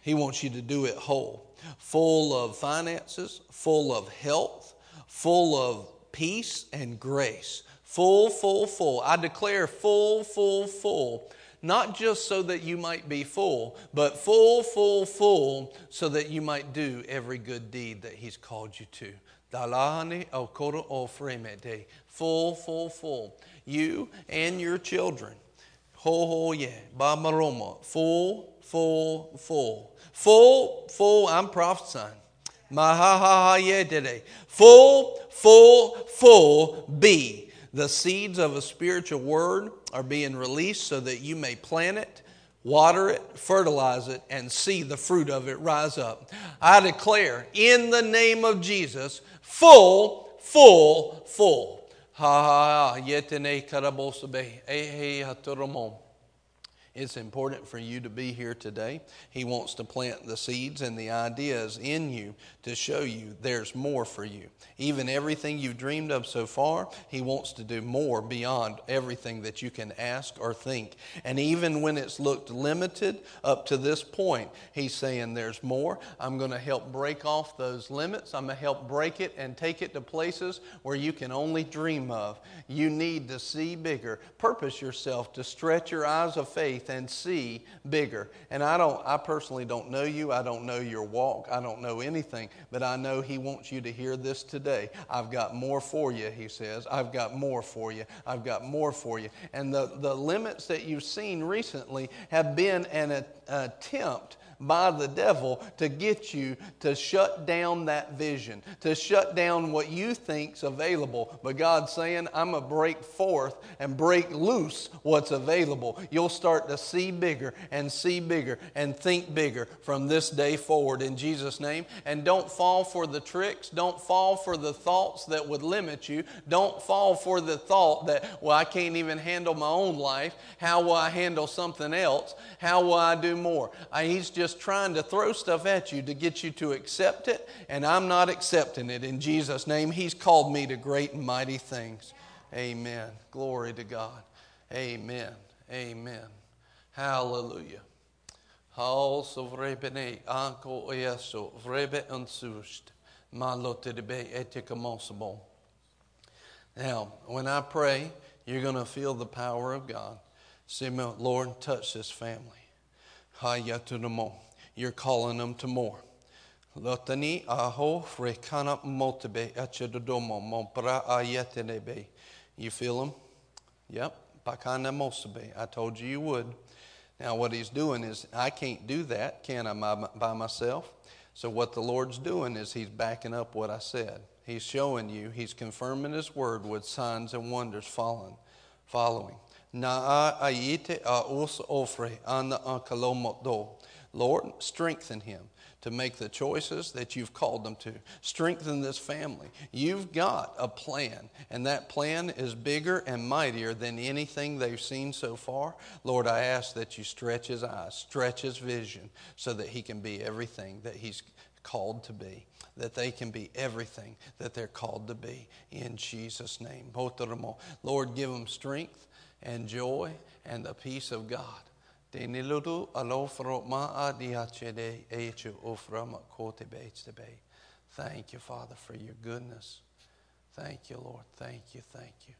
Speaker 1: He wants you to do it whole. Full of finances, full of health, full of peace and grace. Full, full, full. I declare full, full, full. Not just so that you might be full, but full, full, full, so that you might do every good deed that He's called you to. Full, full, full. You and your children. Ho, ho, yeah. Bamaroma. Full, full, full. Full, full. I'm prophesying. Mahaha Full, full, full be. The seeds of a spiritual word are being released so that you may plant it, water it, fertilize it, and see the fruit of it rise up. I declare in the name of Jesus, full, full, full. ha ha yetenei karabosobe, ehe atoromo. It's important for you to be here today. He wants to plant the seeds and the ideas in you to show you there's more for you. Even everything you've dreamed of so far, He wants to do more beyond everything that you can ask or think. And even when it's looked limited up to this point, He's saying there's more. I'm going to help break off those limits. I'm going to help break it and take it to places where you can only dream of. You need to see bigger. Purpose yourself to stretch your eyes of faith and see bigger. And I don't I personally don't know you. I don't know your walk. I don't know anything, but I know he wants you to hear this today. I've got more for you, he says. I've got more for you. I've got more for you. And the, the limits that you've seen recently have been an attempt by the devil to get you to shut down that vision, to shut down what you think's available. But God's saying, I'm going to break forth and break loose what's available. You'll start to see bigger and see bigger and think bigger from this day forward in Jesus' name. And don't fall for the tricks. Don't fall for the thoughts that would limit you. Don't fall for the thought that, well, I can't even handle my own life. How will I handle something else? How will I do more? I, he's just just trying to throw stuff at you to get you to accept it, and I'm not accepting it. In Jesus' name, He's called me to great and mighty things. Amen. Glory to God. Amen. Amen. Hallelujah. Etikamossable. Now, when I pray, you're going to feel the power of God. Say, Lord, touch this family. You're calling them to more. Lotani aho frekana motebe achedodomo mompra ayetenebe. You feel them? Yep. Pakana mosebe. I told you you would. Now, what he's doing is, I can't do that, can I, by myself? So, what the Lord's doing is, he's backing up what I said. He's showing you, he's confirming his word with signs and wonders following. following. Lord, strengthen him to make the choices that you've called them to. Strengthen this family. You've got a plan, and that plan is bigger and mightier than anything they've seen so far. Lord, I ask that you stretch his eyes, stretch his vision, so that he can be everything that he's called to be, that they can be everything that they're called to be. In Jesus' name. Lord, give them strength and joy and the peace of God Thank you, Father, for your goodness. Thank you, Lord. Thank you, thank you.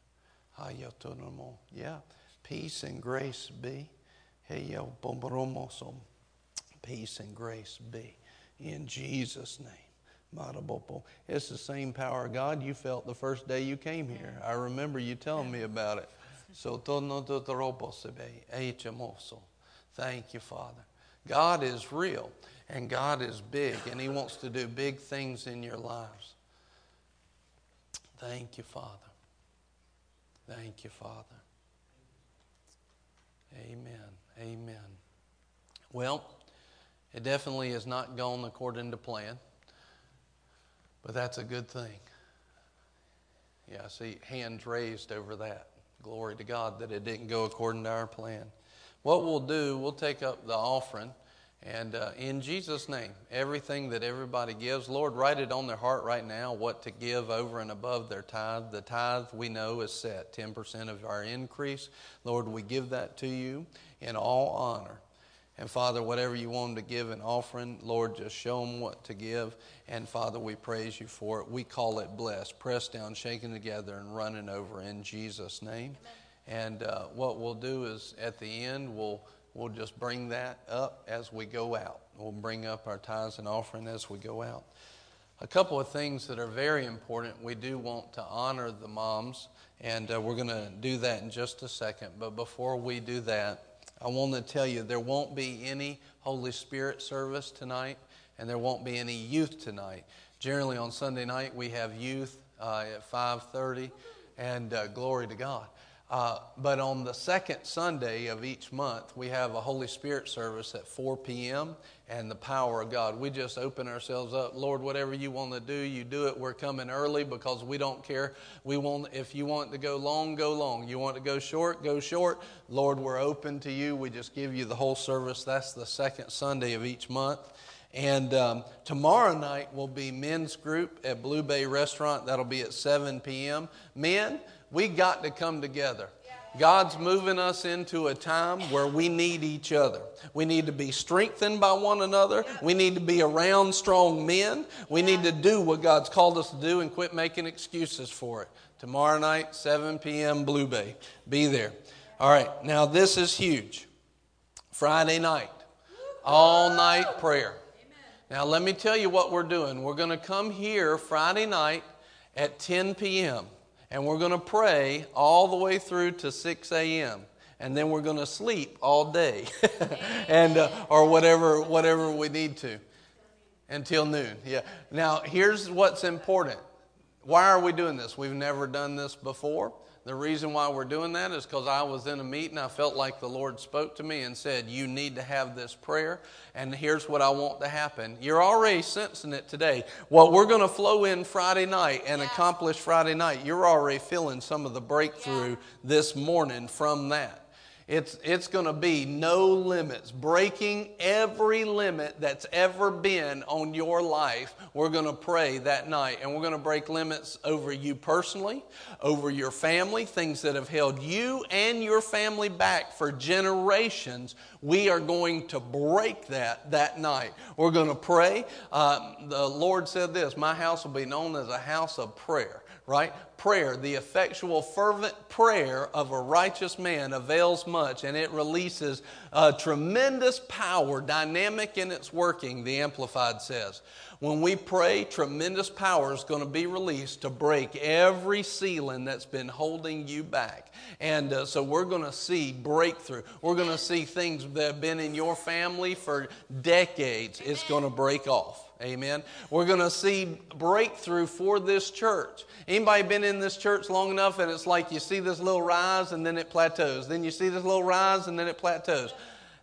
Speaker 1: Yeah, peace and grace be. Peace and grace be. In Jesus' name. It's the same power of God you felt the first day you came here. I remember you telling me about it. So, Thank you, Father. God is real and God is big and He wants to do big things in your lives. Thank you, Father. Thank you, Father. Amen. Amen. Well, it definitely has not gone according to plan, but that's a good thing. Yeah, I see hands raised over that. Glory to God that it didn't go according to our plan. What we'll do, we'll take up the offering. And uh, in Jesus' name, everything that everybody gives, Lord, write it on their heart right now what to give over and above their tithe. The tithe we know is set 10% of our increase. Lord, we give that to you in all honor. And Father, whatever you want them to give an offering, Lord, just show them what to give. And Father, we praise you for it. We call it blessed, pressed down, shaken together, and running over in Jesus' name. Amen. And uh, what we'll do is at the end, we'll, we'll just bring that up as we go out. We'll bring up our tithes and offering as we go out. A couple of things that are very important. We do want to honor the moms, and uh, we're going to do that in just a second. But before we do that, I want to tell you there won't be any Holy Spirit service tonight, and there won't be any youth tonight. Generally on Sunday night we have youth uh, at 5:30, and uh, glory to God. Uh, but on the second Sunday of each month, we have a Holy Spirit service at 4 p.m. and the power of God. We just open ourselves up. Lord, whatever you want to do, you do it. We're coming early because we don't care. We want, if you want to go long, go long. You want to go short, go short. Lord, we're open to you. We just give you the whole service. That's the second Sunday of each month. And um, tomorrow night will be men's group at Blue Bay Restaurant. That'll be at 7 p.m. Men, we got to come together. God's moving us into a time where we need each other. We need to be strengthened by one another. We need to be around strong men. We need to do what God's called us to do and quit making excuses for it. Tomorrow night, 7 p.m., Blue Bay. Be there. All right, now this is huge. Friday night, all night prayer. Now, let me tell you what we're doing. We're going to come here Friday night at 10 p.m and we're going to pray all the way through to 6 a.m. And then we're going to sleep all day, and uh, or whatever whatever we need to, until noon. Yeah. Now here's what's important. Why are we doing this? We've never done this before. The reason why we're doing that is because I was in a meeting. I felt like the Lord spoke to me and said, You need to have this prayer. And here's what I want to happen. You're already sensing it today. What we're going to flow in Friday night and yes. accomplish Friday night, you're already feeling some of the breakthrough yeah. this morning from that. It's, it's going to be no limits, breaking every limit that's ever been on your life. We're going to pray that night, and we're going to break limits over you personally, over your family, things that have held you and your family back for generations. We are going to break that that night. We're going to pray. Uh, the Lord said this My house will be known as a house of prayer right? Prayer, the effectual, fervent prayer of a righteous man avails much, and it releases a tremendous power, dynamic in its working, the Amplified says. When we pray, tremendous power is going to be released to break every ceiling that's been holding you back. And uh, so we're going to see breakthrough. We're going to see things that have been in your family for decades. It's going to break off. Amen. We're going to see breakthrough for this church. Anybody been in this church long enough and it's like you see this little rise and then it plateaus. Then you see this little rise and then it plateaus.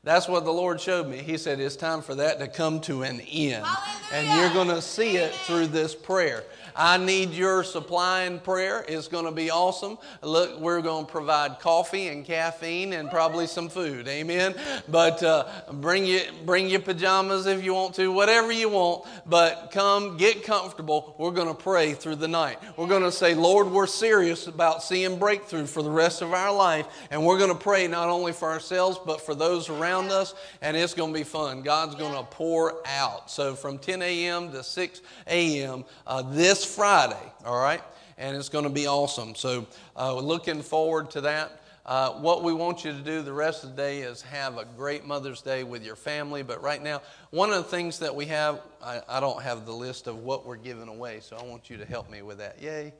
Speaker 1: That's what the Lord showed me. He said it's time for that to come to an end. Hallelujah. And you're going to see it through this prayer. I need your supply in prayer. It's going to be awesome. Look, we're going to provide coffee and caffeine and probably some food. Amen. But uh, bring you bring your pajamas if you want to, whatever you want. But come, get comfortable. We're going to pray through the night. We're going to say, Lord, we're serious about seeing breakthrough for the rest of our life, and we're going to pray not only for ourselves but for those around us. And it's going to be fun. God's going to pour out. So from 10 a.m. to 6 a.m. Uh, this Friday, all right? And it's going to be awesome. So, uh, looking forward to that. Uh, what we want you to do the rest of the day is have a great Mother's Day with your family. But right now, one of the things that we have, I, I don't have the list of what we're giving away, so I want you to help me with that. Yay.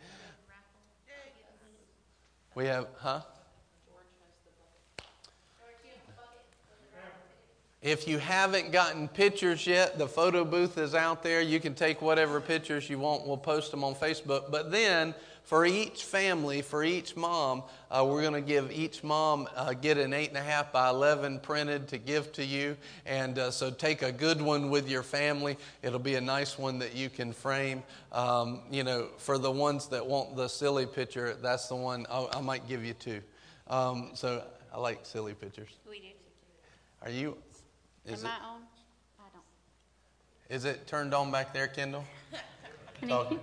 Speaker 1: We have, huh? If you haven't gotten pictures yet, the photo booth is out there. You can take whatever pictures you want. We'll post them on Facebook. But then, for each family, for each mom, uh, we're going to give each mom uh, get an eight and a half by eleven printed to give to you. And uh, so take a good one with your family. It'll be a nice one that you can frame. Um, you know, for the ones that want the silly picture, that's the one I'll, i might give you two. Um, so I like silly pictures.
Speaker 2: We do.
Speaker 1: Are you
Speaker 2: is Am it, I on? I don't.
Speaker 1: Is it turned on back there, Kendall?
Speaker 2: Can you,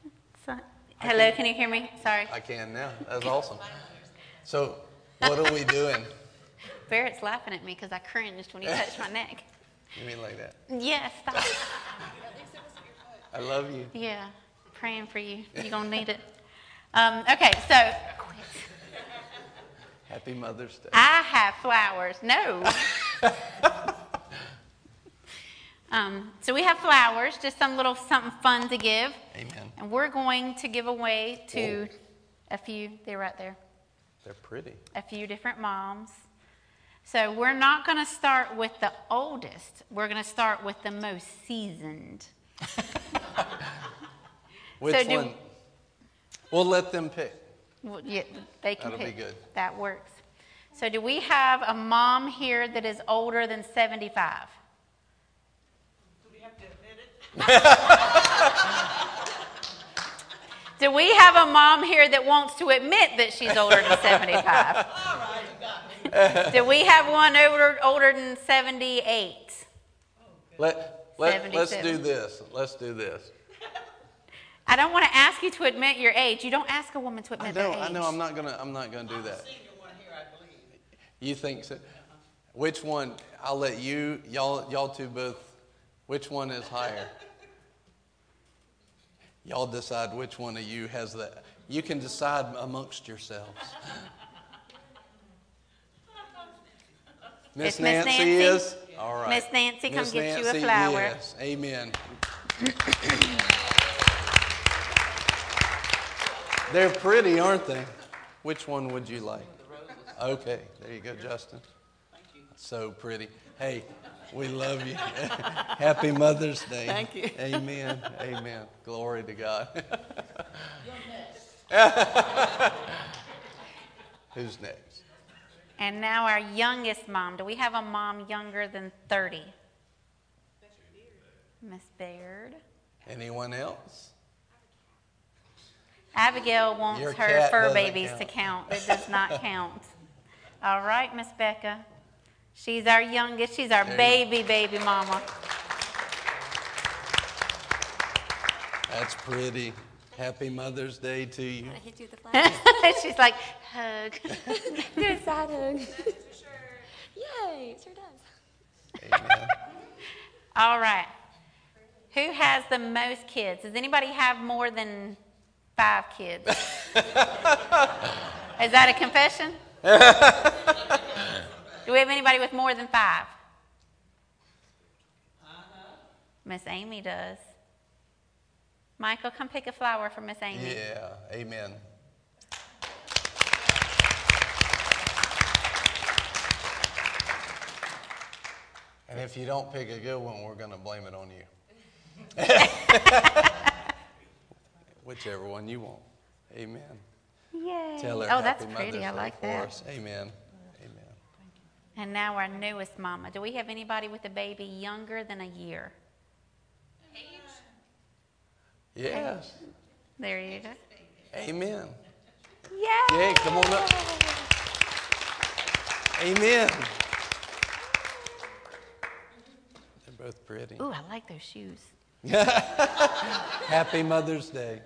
Speaker 2: so, hello, can, can you hear me? Sorry.
Speaker 1: I can now. That's awesome. So, what are we doing?
Speaker 2: Barrett's laughing at me because I cringed when he touched my neck.
Speaker 1: You mean like that?
Speaker 2: Yes. Stop.
Speaker 1: I love you.
Speaker 2: Yeah, praying for you. You're gonna need it. Um, okay, so.
Speaker 1: Happy Mother's Day.
Speaker 2: I have flowers. No. Um, so we have flowers, just some little something fun to give.
Speaker 1: Amen.
Speaker 2: And we're going to give away to Whoa. a few, they're right there.
Speaker 1: They're pretty.
Speaker 2: A few different moms. So we're not going to start with the oldest. We're going to start with the most seasoned.
Speaker 1: Which so do, one? We'll let them pick.
Speaker 2: Well, yeah, they can
Speaker 1: That'll
Speaker 2: pick.
Speaker 1: be good.
Speaker 2: That works. So do we have a mom here that is older than 75? Do we have a mom here that wants to admit that she's older than 75? Do we have one older, older than 78?
Speaker 1: Let, let, let's do this. Let's do this.
Speaker 2: I don't want to ask you to admit your age. You don't ask a woman to admit
Speaker 1: I know,
Speaker 2: their age.
Speaker 1: I know. I'm not gonna. I'm not gonna do that. You think so? Which one? I'll let you. Y'all. Y'all two both. Which one is higher? Y'all decide which one of you has that. You can decide amongst yourselves. Miss Nancy, Nancy, is? All right.
Speaker 2: Miss Nancy, come Ms. get Nancy, you a flower.
Speaker 1: Yes, amen. They're pretty, aren't they? Which one would you like? Okay, there you go, Justin.
Speaker 3: Thank you.
Speaker 1: So pretty. Hey, we love you. Happy Mother's Day.
Speaker 3: Thank you.
Speaker 1: Amen. Amen. Glory to God. Who's next?
Speaker 2: And now our youngest mom. Do we have a mom younger than 30? Miss Baird.
Speaker 1: Anyone else?
Speaker 2: Abigail wants Your her fur babies count. to count. It does not count. All right, Miss Becca. She's our youngest. She's our
Speaker 1: There you-
Speaker 2: baby, baby mama.
Speaker 1: That's pretty. Happy Mother's Day to you.
Speaker 3: I hit you with the flag.
Speaker 2: She's like, hug.
Speaker 3: Do a side hug. Yay, it sure does.
Speaker 1: Amen.
Speaker 2: All right. Who has the most kids? Does anybody have more than five kids? Is that a confession? Do we have anybody with more than 5 uh-huh. Miss Amy does. Michael, come pick a flower for Miss Amy.
Speaker 1: Yeah, amen. And if you don't pick a good one, we're going to blame it on you. Whichever one you want. Amen.
Speaker 2: Yay.
Speaker 1: Tell her
Speaker 2: oh, that's pretty. I like that.
Speaker 1: us. Amen.
Speaker 2: And now our newest mama. Do we have anybody with a baby younger than a year? Age?
Speaker 1: Yes.
Speaker 2: There you go.
Speaker 1: Amen.
Speaker 2: Yay!
Speaker 1: Yay, come on up. Amen. They're both pretty.
Speaker 2: Ooh, I like those shoes.
Speaker 1: Happy Mother's Day.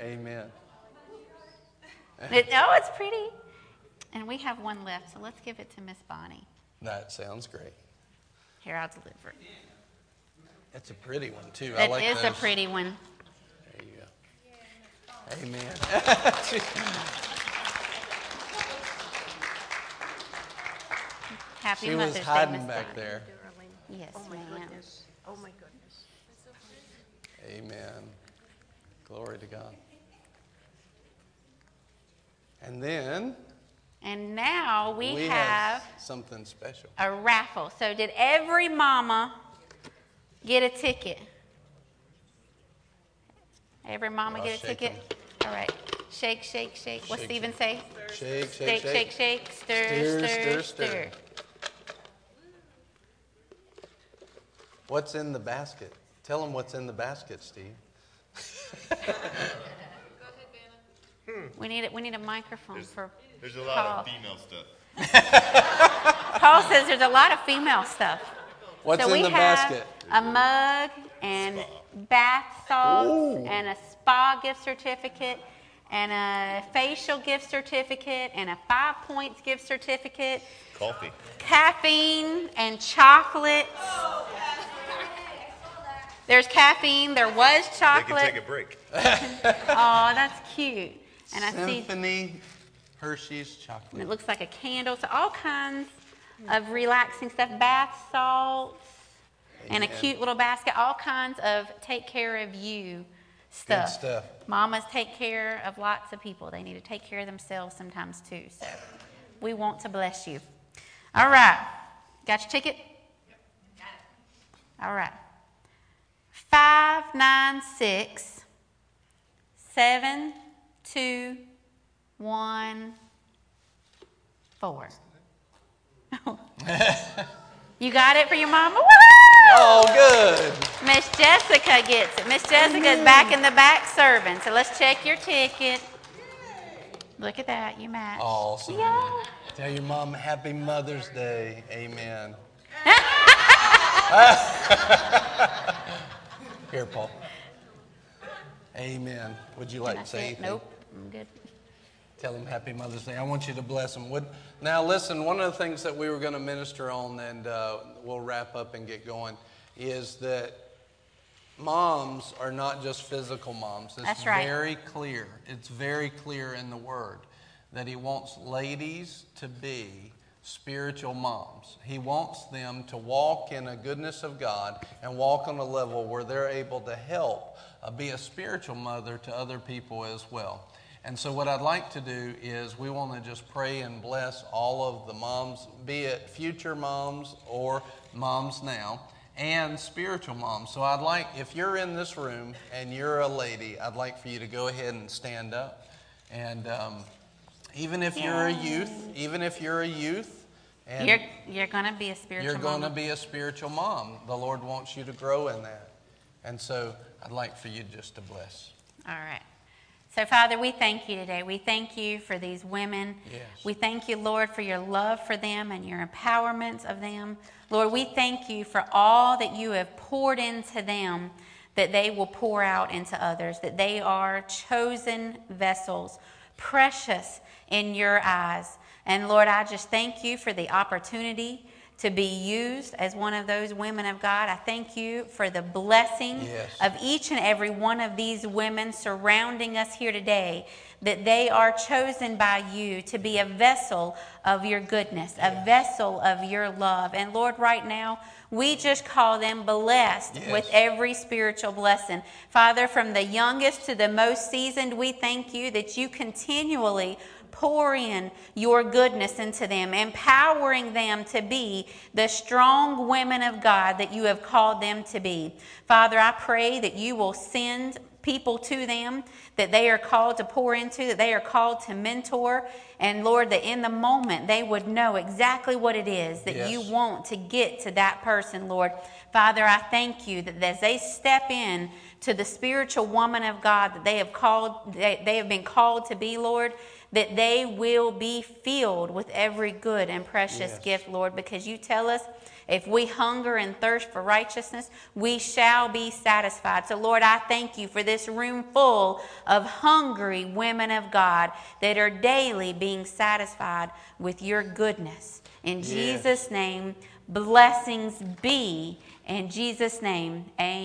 Speaker 1: Amen.
Speaker 2: It, oh, it's pretty. And we have one left, so let's give it to Miss Bonnie.
Speaker 1: That sounds great.
Speaker 2: Here, I'll deliver it.
Speaker 1: It's a pretty one too. I
Speaker 2: That
Speaker 1: like
Speaker 2: is
Speaker 1: those.
Speaker 2: a pretty one.
Speaker 1: There you go. Amen.
Speaker 2: Happy
Speaker 1: she
Speaker 2: Mother's
Speaker 1: was
Speaker 2: Day,
Speaker 1: hiding
Speaker 2: Miss
Speaker 1: back
Speaker 2: Bonnie.
Speaker 1: there.
Speaker 2: Yes, oh, ma'am.
Speaker 4: Oh my goodness.
Speaker 1: Amen. Glory to God. And then
Speaker 2: And now we,
Speaker 1: we
Speaker 2: have
Speaker 1: something special.
Speaker 2: a raffle. So, did every mama get a ticket? Every mama
Speaker 1: I'll
Speaker 2: get a
Speaker 1: shake
Speaker 2: ticket? All right. Shake, shake, shake. What's
Speaker 1: Shake,
Speaker 2: Stephen
Speaker 1: shake.
Speaker 2: say?
Speaker 1: Shake, shake,
Speaker 2: Shake, shake, shake. Stir,
Speaker 1: Stir,
Speaker 2: stir,
Speaker 1: stir,
Speaker 2: stir.
Speaker 1: stir. What's in the basket? Tell them what's in the basket, Steve. Hmm.
Speaker 2: We need it. We need a microphone for
Speaker 5: There's a lot
Speaker 2: Paul.
Speaker 5: of female stuff.
Speaker 2: Paul says there's a lot of female stuff.
Speaker 1: What's
Speaker 2: so
Speaker 1: in
Speaker 2: we
Speaker 1: the
Speaker 2: have
Speaker 1: basket?
Speaker 2: a mug and bath salts and a spa gift certificate and a facial gift certificate and a five points gift certificate,
Speaker 5: Coffee.
Speaker 2: caffeine and chocolate. There's caffeine. There was
Speaker 5: They can
Speaker 2: chocolate.
Speaker 5: take a break.
Speaker 2: Oh, that's cute. And I see
Speaker 1: Symphony Hershey's
Speaker 2: And
Speaker 1: chocolate.
Speaker 2: it looks like a candle. So all kinds of relaxing stuff, bath salts, and a
Speaker 1: Amen.
Speaker 2: cute little basket. All kinds of take care of you stuff.
Speaker 1: stuff.
Speaker 2: Mamas take care of lots of people. They need to take care of themselves sometimes too. So we want to bless you. All right. Got your ticket? Yep. Got it. All right. Five nine six seven two one four. you got it for your mama? Oh, Woo!
Speaker 1: Oh, good.
Speaker 2: Miss Jessica gets it. Miss Jessica's back in the back serving. So let's check your ticket. Look at that. You match.
Speaker 1: Awesome.
Speaker 2: Yeah.
Speaker 1: Tell your mom Happy Mother's Day. Amen. Here, Paul. Amen. Would you like to say anything?
Speaker 2: Nope. I'm good.
Speaker 1: Tell them Happy Mother's Day. I want you to bless them. Would, now, listen, one of the things that we were going to minister on, and uh, we'll wrap up and get going, is that moms are not just physical moms. It's
Speaker 2: That's right.
Speaker 1: very clear. It's very clear in the Word that He wants ladies to be spiritual moms. He wants them to walk in a goodness of God and walk on a level where they're able to help uh, be a spiritual mother to other people as well. And so, what I'd like to do is we want to just pray and bless all of the moms, be it future moms or moms now, and spiritual moms. So, I'd like, if you're in this room and you're a lady, I'd like for you to go ahead and stand up. And um, even if you're a youth, even if you're a youth, and
Speaker 2: You're you're gonna be a spiritual mom.
Speaker 1: you're going to be a spiritual mom. The Lord wants you to grow in that. And so I'd like for you just to bless.
Speaker 2: All right. So, Father, we thank you today. We thank you for these women.
Speaker 1: Yes.
Speaker 2: We thank you, Lord, for your love for them and your empowerment of them. Lord, we thank you for all that you have poured into them that they will pour out into others, that they are chosen vessels, precious in your eyes. And Lord, I just thank you for the opportunity to be used as one of those women of God. I thank you for the blessing
Speaker 1: Yes.
Speaker 2: of each and every one of these women surrounding us here today, that they are chosen by you to be a vessel of your goodness, a vessel of your love. And Lord, right now, we just call them blessed
Speaker 1: Yes.
Speaker 2: with every spiritual blessing. Father, from the youngest to the most seasoned, we thank you that you continually pour in your goodness into them, empowering them to be the strong women of God that you have called them to be. Father, I pray that you will send people to them that they are called to pour into, that they are called to mentor. And Lord, that in the moment they would know exactly what it is that you want to get to that person, Lord. Father, I thank you that as they step in to the spiritual woman of God that they have called, they, they have been called to be, Lord, that they will be filled with every good and precious
Speaker 1: Yes.
Speaker 2: gift, Lord, because you tell us if we hunger and thirst for righteousness, we shall be satisfied. So, Lord, I thank you for this room full of hungry women of God that are daily being satisfied with your goodness. In
Speaker 1: Yes.
Speaker 2: Jesus' name, blessings be. In Jesus' name, amen.